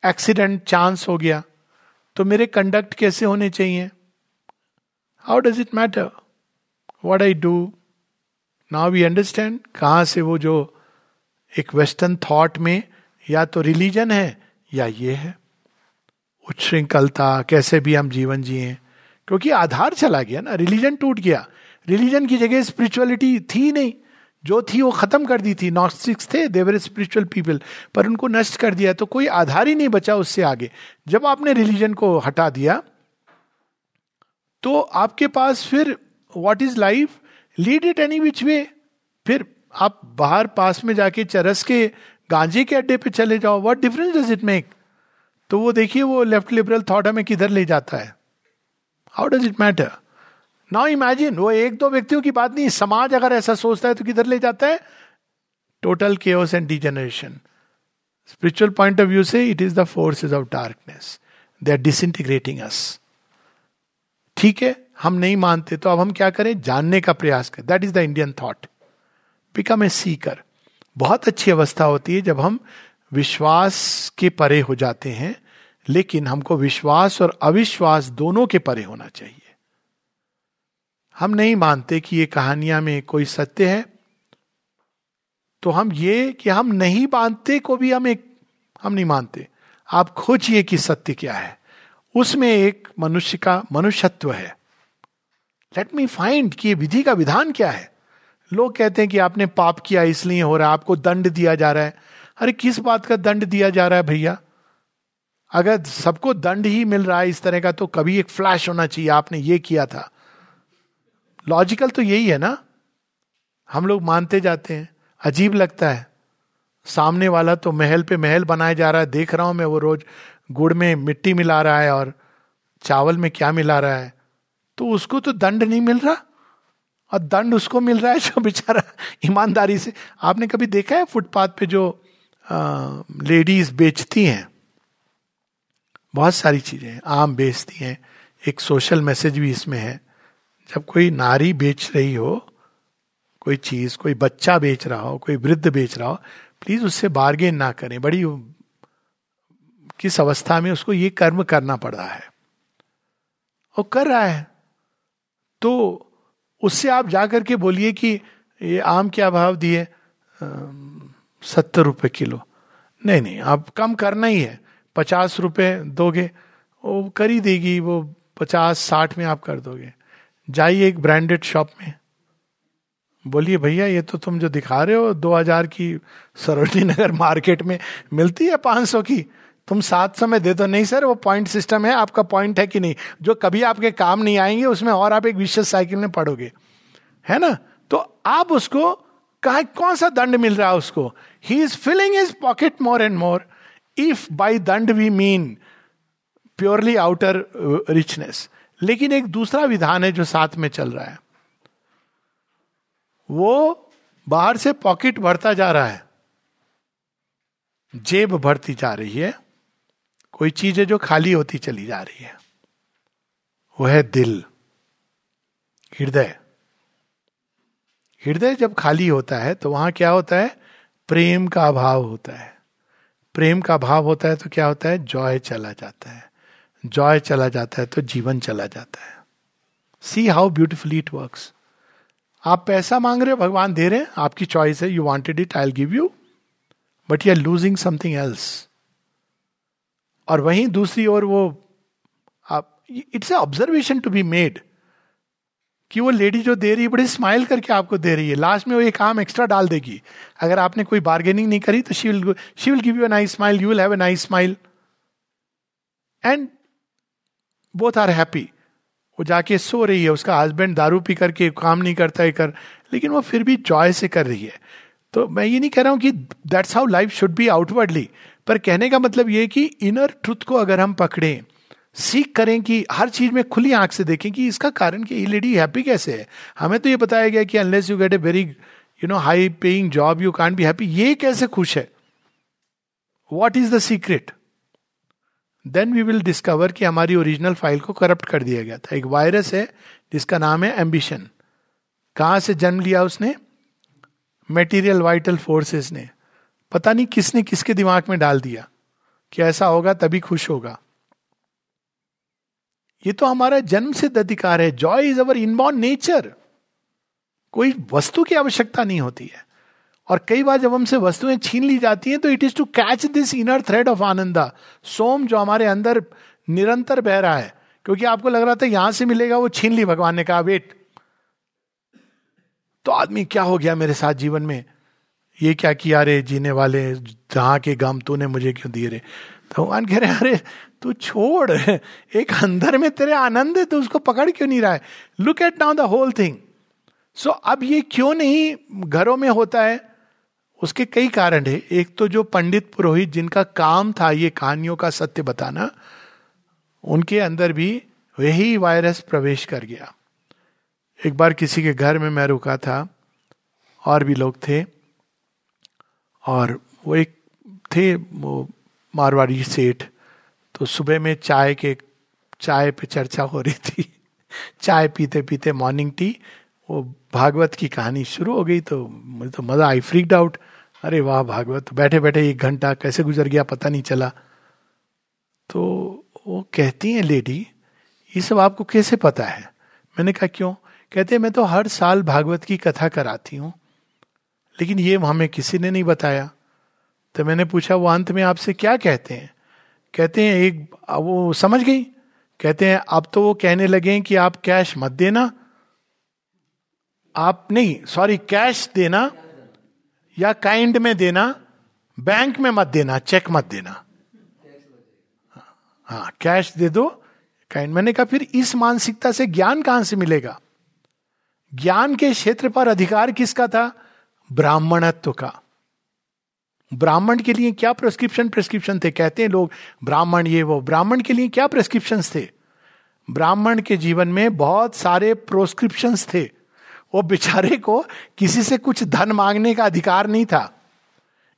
एक्सीडेंट चांस हो गया। तो मेरे कंडक्ट कैसे होने चाहिए? How does it matter what I do now we understand कहाँ से वो जो एक वेस्टर्न थॉट में या तो रिलीजन है या ये है। उच्छृंखलता, कैसे भी हम जीवन जिए। क्योंकि आधार चला गया ना, रिलीजन टूट गया। रिलीजन की जगह स्पिरिचुअलिटी थी नहीं। जो थी वो खत्म कर दी थी। नॉस्टिक्स थे देवर स्पिरिचुअल पीपल पर उनको नष्ट कर दिया तो कोई आधार ही नहीं बचा उससे आगे। जब आपने रिलीजन को हटा दिया तो आपके पास फिर what is life lead it any which way फिर आप बाहर पास में जाके चरस के गांजे के अड्डे पे चले जाओ। What difference does it make तो वो देखिए, वो लेफ़्ट लिबरल थॉट हमें किधर ले जाता है? How does it matter now imagine वो एक दो व्यक्तियों की बात नहीं, समाज अगर ऐसा सोचता है तो किधर ले जाता है? Total chaos and degeneration spiritual point of view से it is the forces of darkness they are disintegrating us ठीक है, हम नहीं मानते तो अब हम क्या करें? जानने का प्रयास करें। That is the Indian thought become a seeker बहुत अच्छी अवस्था होती है जब हम विश्वास के परे हो जाते हैं। लेकिन हमको विश्वास और अविश्वास दोनों के परे होना चाहिए। हम नहीं मानते कि ये कहानियाँ में कोई सत्य है तो हम ये कि हम नहीं मानते को भी हम एक, हम नहीं मानते। आप खोजिए कि सत्य क्या है। उसमें एक मनुष्य का मनुष्यत्व है। लेट मी फाइंड कि विधि का विधान क्या है। लोग कहते हैं कि आपने पाप किया इसलिए हो रहा है, आपको दंड दिया जा रहा है। अरे, किस बात का दंड दिया जा रहा है भैया? अगर सबको दंड ही मिल रहा है इस तरह का तो कभी एक फ्लैश होना चाहिए। आपने ये किया था। लॉजिकल तो यही है ना। हम लोग मानते जाते हैं। अजीब लगता है। सामने वाला तो महल पे महल बनाया जा रहा है। देख रहा हूँ मैं वो रोज गुड़ में मिट्टी मिला रहा है और चावल में क्या मिला रहा है। तो उसको तो दंड नहीं मिल रहा। और दंड उसको मिल रहा है जो बेचारा ईमानदारी से। आपने कभी देखा है फुटपाथ पे जो लेडीज़ बेचती हैं? बहुत सारी चीज़ें आम बेचती हैं। एक सोशल मैसेज भी इसमें है। जब कोई नारी बेच रही हो, कोई चीज़, कोई बच्चा बेच रहा हो, कोई वृद्ध बेच रहा हो प्लीज़ उससे बार्गेन ना करें। बड़ी किस अवस्था में उसको ये कर्म करना पड़ रहा है। और कर रहा है। तो उससे आप जाकर के बोलिए कि ये आम क्या भाव दिए? सत्तर रुपए किलो। नहीं नहीं, आप कम करना ही है। पचास रुपए दोगे, वो कर ही देगी, वो पचास, साठ में आप कर दोगे। जाइए एक ब्रांडेड शॉप में। बोलिए, भैया, ये तो तुम जो दिखा रहे हो, दो हज़ार की सरोजनी नगर मार्केट में मिलती है पाँच सौ की। तुम सात सौ में दे दो। नहीं सर, वो पॉइंट सिस्टम है, आपका पॉइंट है कि नहीं? जो कभी आपके काम नहीं आएँगे, उसमें और आप एक विशेष साइकिल में पढ़ोगे। है ना? तो आप उसको, कहा, कौन सा दंड मिल रहा है उसको? He is filling is pocket more and more if by दंड we mean purely outer richness लेकिन एक दूसरा विधान है जो साथ में चल रहा है वो बाहर से पॉकेट भरता जा रहा है जेब भरती जा रही है कोई चीज़ है जो खाली होती चली जा रही है वो है दिल हृदय हृदय जब खाली होता है तो वहाँ क्या होता है प्रेम का अभाव होता है प्रेम का भाव होता है तो क्या होता है? जॉय चला जाता है। जॉय चला जाता है तो जीवन चला जाता है। See how beautifully it work आप पैसा मांग रहे हो, भगवान दे रहे हैं, आपकी चॉइस है you wanted it I give you but you are losing something else और वहीं दूसरी ओर वो आप it's a observation to be made कि वो लेडी जो दे रही है, बड़े स्माइल करके आपको दे रही है। लास्ट में वो एक काम एक्स्ट्रा डाल देगी। अगर आपने कोई बार्गेनिंग नहीं करी तो she will she will give you a nice smile you will have a nice smile and both are happy वो जाके सो रही है, उसका हस्बैंड दारू पी करके काम नहीं करता है, कर, लेकिन वो फिर भी जॉय से कर रही है। तो मैं ये नहीं कह रहा हूँ कि that's how life should be outwardly पर कहने का मतलब ये कि इनर ट्रुथ को अगर हम पकड़ें सीख करें कि हर चीज़ में खुली आँख से देखें कि इसका कारण कि ये लेडी हैप्पी कैसे है? हमें तो ये बताया गया कि unless you get a very you know high paying job you can't be happy ये कैसे खुश है? What is the secret then we will discover कि हमारी ओरिजिनल फ़ाइल को करप्ट कर दिया गया था। एक वायरस है, जिसका नाम है एम्बिशन कहाँ से जन्म लिया उसने? मेटीरियल वाइटल फोर्सेस ने। पता नहीं किसने किसके दिमाग में डाल दिया कि ऐसा होगा तभी खुश होगा। ये तो हमारा जन्म सिद्ध अधिकार है। Joy is our inborn nature कोई वस्तु की आवश्यकता नहीं होती है। और कई बार जब हमसे वस्तुएँ छीन ली जाती हैं तो it is to catch this inner thread of ananda soma जो हमारे अंदर निरंतर बह रहा है, क्योंकि आपको लग रहा था यहाँ से मिलेगा, वो छीन ली भगवान ने कहा वेट तो आदमी क्या हो गया मेरे साथ जीवन में? ये क्या किया रे, जीने वाले, जहाँ के गम तूने मुझे क्यों दिए रे? तो भगवान कह रहे अरे तू छोड़, एक अंदर में तेरे आनंद है तो उसको पकड़ क्यों नहीं रहा है? Look at now the whole thing so अब ये क्यों नहीं घरों में होता है? उसके कई कारण है। एक तो जो पंडित पुरोहित जिनका काम था ये कहानियों का सत्य बताना, उनके अंदर भी वही वायरस प्रवेश कर गया। एक बार किसी के घर में मैं रुका था, और भी लोग थे, और वो एक थे, वो मारवाड़ी सेठ। तो सुबह में चाय के, चाय पे चर्चा हो रही थी। चाय पीते पीते मॉर्निंग टी वो भागवत की कहानी शुरू हो गई तो मुझे तो मज़ा आई फ्रीक्ड आउट अरे वाह, भागवत बैठे बैठे एक घंटा कैसे गुजर गया पता नहीं चला। तो वो कहती हैं लेडी ये सब आपको कैसे पता है? मैंने कहा, क्यों? कहते मैं तो हर साल भागवत की कथा कराती हूँ, लेकिन ये हमें किसी ने नहीं बताया। तो मैंने पूछा, वो अंत में आपसे क्या कहते हैं? कहते हैं, एक वो समझ गई? कहते हैं, अब तो वो कहने लगे कि आप कैश मत देना। आप नहीं सॉरी कैश देना या काइंड में देना बैंक में मत देना चेक मत देना। हाँ कैश दे दो काइंड मैंने कहा, फिर इस मानसिकता से ज्ञान कहाँ से मिलेगा? ज्ञान के क्षेत्र पर अधिकार किसका था? ब्राह्मणत्व का। ब्राह्मण के लिए क्या प्रेस्क्रिप्शन प्रेस्क्रिप्शन थे? कहते हैं लोग, ब्राह्मण ये वो, ब्राह्मण के लिए क्या प्रेस्क्रिप्शन थे? ब्राह्मण के जीवन में बहुत सारे प्रोस्क्रिप्शन थे। वो बेचारे को किसी से कुछ धन मांगने का अधिकार नहीं था।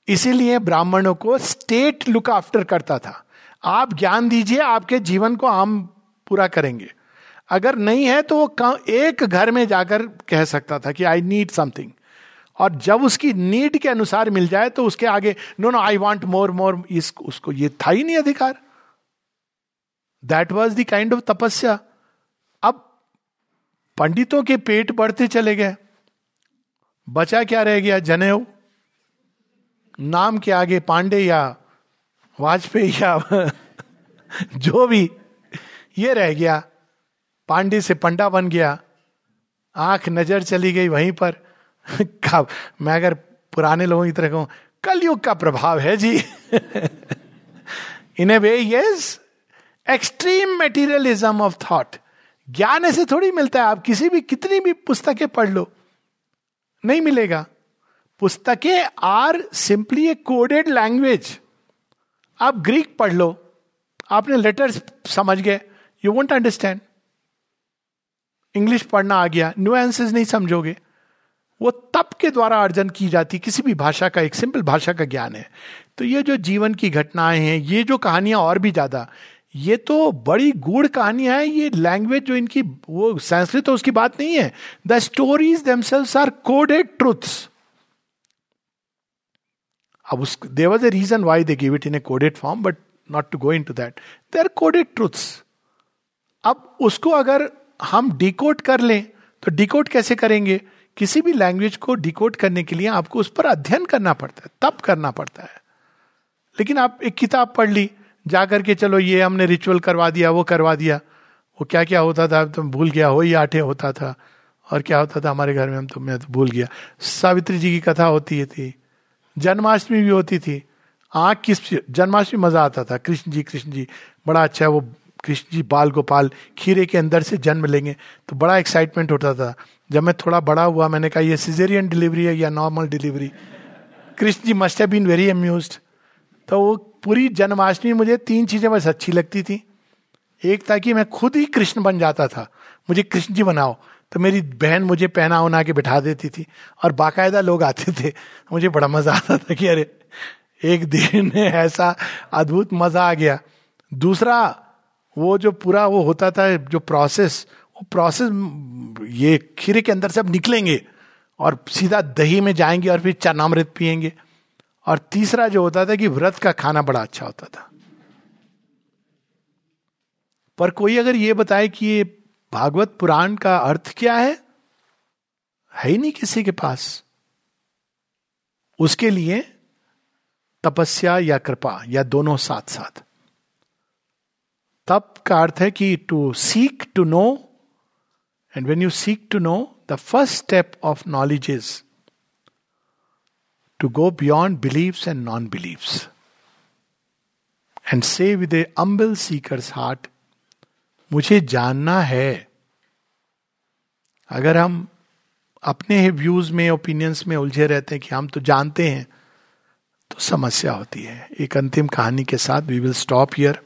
इसीलिए ब्राह्मणों को स्टेट लुक आफ्टर करता था। आप ज्ञान दीजिए, आपके जीवन को हम पूरा करेंगे। अगर नहीं है तो वो एक घर में जाकर कह सकता था कि आई नीड समथिंग और जब उसकी नीड के अनुसार मिल जाए तो उसके आगे no no I want more more इस, उसको ये था ही नहीं अधिकार। That was the kind of tapasya. अब पंडितों के पेट बढ़ते चले गए। बचा क्या रह गया? जनेऊ। नाम के आगे पांडे या वाजपेयी या जो भी, ये रह गया। पांडे से पंडा बन गया। आँख नज़र चली गई वहीं पर। मैं अगर पुराने लोगों की तरह कहूँ, कलयुग का प्रभाव है जी। In a way yes extreme materialism of thought ज्ञान ऐसे थोड़ी मिलता है, आप किसी भी कितनी भी पुस्तकें पढ़ लो, नहीं मिलेगा। पुस्तकें are simply a coded language आप ग्रीक पढ़ लो, आपने लेटर्स समझ गए यू वोंट अंडरस्टैंड इंग्लिश पढ़ना आ गया न्यू नहीं समझोगे। वो तप के द्वारा अर्जन की जाती, किसी भी भाषा का, एक सिंपल भाषा का ज्ञान है। तो ये जो जीवन की घटनाएँ हैं, ये जो कहानियाँ और भी ज़्यादा, ये तो बड़ी गूढ़ कहानियाँ हैं, ये लैंग्वेज जो इनकी, वो संस्कृत तो उसकी बात नहीं है। The stories themselves are coded truths अब उस there was a reason why they give it in a coded form but not to go into that they are coded truths अब उसको अगर हम डिकोड कर लें तो डिकोड कैसे करेंगे? किसी भी लैंग्वेज को डिकोड करने के लिए आपको उस पर अध्ययन करना पड़ता है तब करना पड़ता है। लेकिन आप एक किताब पढ़ ली जा करके चलो, ये हमने रिचुअल करवा दिया, वो करवा दिया। वो क्या क्या होता था? तुम भूल गया हो ही आठे होता था। और क्या होता था हमारे घर में? हम तो मैं तो भूल गया। सावित्री जी की कथा होती थी। जन्माष्टमी भी होती थी। आँख किस जन्माष्टमी मज़ा आता था। कृष्ण जी कृष्ण जी, बड़ा अच्छा है वो। कृष्ण जी बाल गोपाल खीरे के अंदर से जन्म लेंगे तो बड़ा एक्साइटमेंट होता था। जब मैं थोड़ा बड़ा हुआ, मैंने कहा, ये सिजेरियन डिलीवरी है या normal delivery Krishna ji must been very amuse तो वो पूरी जन्माष्टमी मुझे तीन चीज़ें बस अच्छी लगती थी। एक था कि मैं खुद ही कृष्ण बन जाता था। मुझे कृष्ण जी बनाओ। तो मेरी बहन मुझे पहना उना के बिठा देती थी। और बाकायदा लोग आते थे। मुझे बड़ा मज़ा आता था कि अरे, एक दिन ऐसा अद्भुत मज़ा आ गया। दूसरा, वो जो पूरा वो होता था, जो प्रोसेस प्रोसेस ये खीरे के अंदर से अब निकलेंगे और सीधा दही में जाएँगे और फिर चनामृत पिएँगे और तीसरा जो होता था कि व्रत का खाना बड़ा अच्छा होता था। पर कोई अगर ये बताए कि ये भागवत पुराण का अर्थ क्या है? है ही नहीं किसी के पास। उसके लिए तपस्या या कृपा या दोनों साथ साथ तप का अर्थ है कि to seek to know and when you seek to know the first step of knowledge is to go beyond believes and non believes and say with a humble seeker's heart मुझे जानना है। अगर हम अपने व्यूज़ में opinions में उलझे रहते हैं कि हम तो जानते हैं तो समस्या होती है। एक अंतिम कहानी के साथ वी विल स्टॉप हियर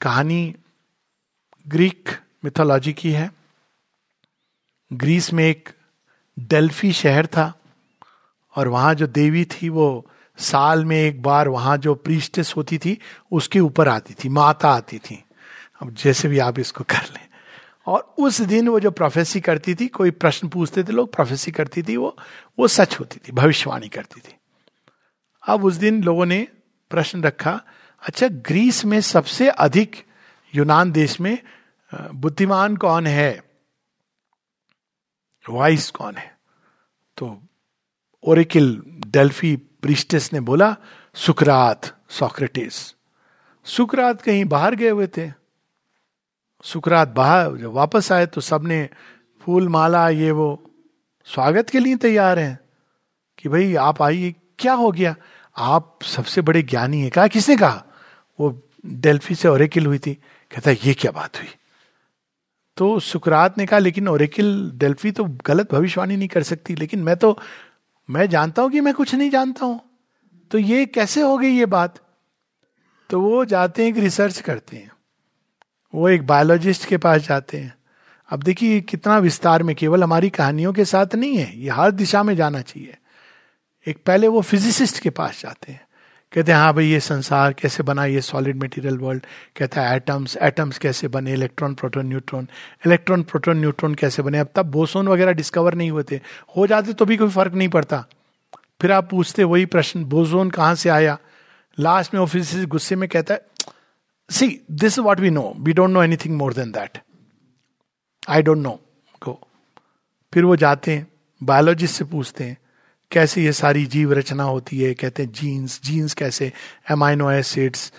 कहानी ग्रीक मिथोलॉजी की है। ग्रीस में एक डेल्फी शहर था और वहाँ जो देवी थी वो साल में एक बार वहाँ जो प्रीस्टेस होती थी, उसके ऊपर आती थी, माता आती थी। अब जैसे भी आप इसको कर लें। और उस दिन वो जो प्रोफेसी करती थी, कोई प्रश्न पूछते थे, लोग प्रोफेसी करती थी, वो वो सच होती थी, भविष्यवाणी करती थी। अब उस दिन लोगों ने प्रश्न रखा अच्छा ग्रीस में सबसे अधिक यूनान देश में बुद्धिमान कौन है? वाइस कौन है? तो ओरिकिल डेल्फी प्रिस्टेस ने बोला, सुकरात सोक्रेटिस सुकरात कहीं बाहर गए हुए थे। सुकरात बाहर जब वापस आए तो सबने फूल, माला, ये वो स्वागत के लिए तैयार हैं कि भाई आप आइए, क्या हो गया? आप सबसे बड़े ज्ञानी है। कहा, किसने कहा? वो डेल्फी से ओरेकिल हुई थी। कहता, ये क्या बात हुई? तो सुकरात ने कहा, लेकिन ओरेकिल डेल्फी तो गलत भविष्यवाणी नहीं कर सकती। लेकिन मैं तो मैं जानता हूँ कि मैं कुछ नहीं जानता हूँ। तो ये कैसे हो गई ये बात? तो वो जाते हैं, एक रिसर्च करते हैं। वो एक बायोलॉजिस्ट के पास जाते हैं। अब देखिए कितना विस्तार में, केवल हमारी कहानियों के साथ नहीं है, ये हर दिशा में जाना चाहिए। एक पहले वो फिजिसिस्ट के पास जाते हैं। कहते हैं हाँ भाई, ये संसार कैसे बना, ये सॉलिड मटेरियल वर्ल्ड कहता है एटम्स एटम्स कैसे बने electron proton neutron electron proton neutron कैसे बने? अब तब बोसोन वगैरह डिस्कवर नहीं हुए थे हो जाते तो भी कोई फ़र्क नहीं पड़ता। फिर आप पूछते, वही प्रश्न बोसोन कहाँ से आया? लास्ट में ऑफ़िस गुस्से में कहता है see this what we know we don't know anything more than that I don't know go फिर वो जाते हैं बायोलॉजिस्ट से पूछते हैं कैसे ये सारी जीव रचना होती है? कहते हैं जीन्स जीन्स कैसे? Amino acids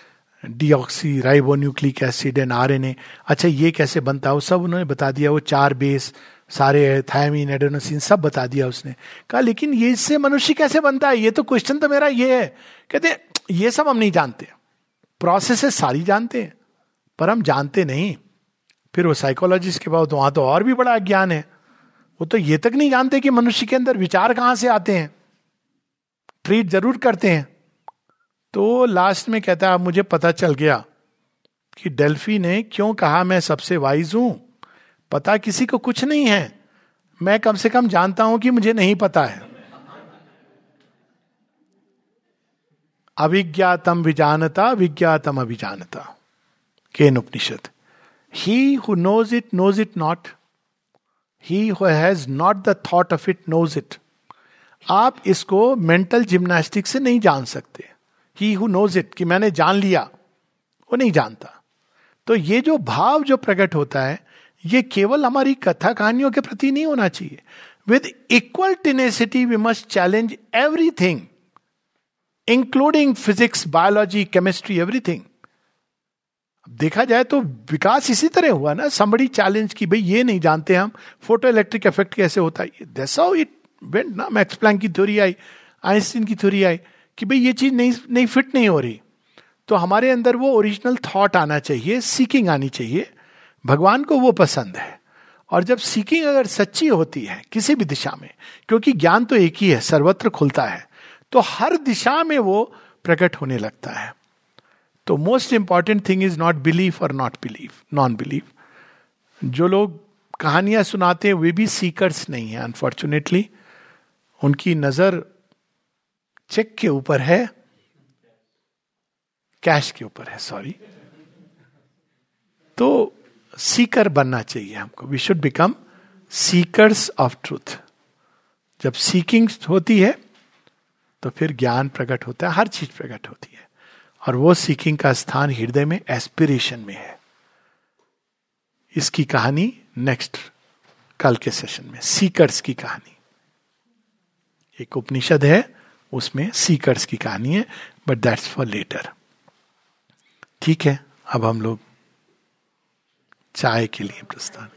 deoxyribonucleic acid and R N A अच्छा ये कैसे बनता है? वो सब उन्होंने बता दिया। वो चार बेस सारे थायमिन एडोनोसिन सब बता दिया उसने। कहा, लेकिन ये इससे मनुष्य कैसे बनता है? ये तो क्वेश्चन तो मेरा ये है। कहते ये सब हम नहीं जानते प्रोसेस सारी जानते हैं, पर हम जानते नहीं। फिर वो साइकोलॉजिस्ट के बाद वहाँ तो और भी बड़ा ज्ञान है। वो तो ये तक नहीं जानते कि मनुष्य के अंदर विचार कहाँ से आते हैं। ट्रीट ज़रूर करते हैं। तो लास्ट में कहता है मुझे पता चल गया कि डेल्फी ने क्यों कहा, मैं सबसे वाइज हूँ। पता किसी को कुछ नहीं है। मैं कम से कम जानता हूँ कि मुझे नहीं पता है। अविज्ञातम विजानता, विज्ञातम अभिजानता। Kena Upanishad. He who knows it knows it not he has not the thought of it knows it आप इसको मेंटल जिम्नास्टिक से नहीं जान सकते। ही हु नोज़ इट कि मैंने जान लिया, वो नहीं जानता। तो ये जो भाव जो प्रकट होता है, ये केवल हमारी कथा कहानियों के प्रति नहीं होना चाहिए। With equal tenacity we must challenge everything including physics biology chemistry everything देखा जाए तो विकास इसी तरह हुआ ना। समबड़ी चैलेंज की, भाई, ये नहीं जानते हम फ़ोटो इलेक्ट्रिक इफ़ेक्ट कैसे होता है? हाउ इट वेंट ना। मैक्स प्लैंक की थ्योरी आई आइंस्टीन की थ्योरी आई कि, भाई, ये चीज़ नहीं नहीं फिट नहीं हो रही। तो हमारे अंदर वो ओरिजिनल थॉट आना चाहिए सीकिंग आनी चाहिए। भगवान को वो पसंद है। और जब सीकिंग अगर सच्ची होती है, किसी भी दिशा में, क्योंकि ज्ञान तो एक ही है, सर्वत्र खुलता है तो हर दिशा में वो प्रकट होने लगता है। तो most important thing is not believe और नॉट बिलीव नॉन बिलीव जो लोग कहानियाँ सुनाते हैं, वे भी सीकर्स नहीं है अनफॉर्चुनेटली उनकी नज़र चेक के ऊपर है कैश के ऊपर है सॉरी तो सीकर बनना चाहिए हमको. We should become seekers of truth जब सीकिंग होती है तो फिर ज्ञान प्रकट होता है, हर चीज़ प्रकट होती है. और वो सीकिंग का स्थान हृदय में एस्पिरेशन में है। इसकी कहानी नेक्स्ट कल के सेशन में सीकर्स की कहानी। एक उपनिषद है, उसमें सीकर्स की कहानी है बट दैट्स फॉर लेटर ठीक है, अब हम लोग चाय के लिए प्रस्थान।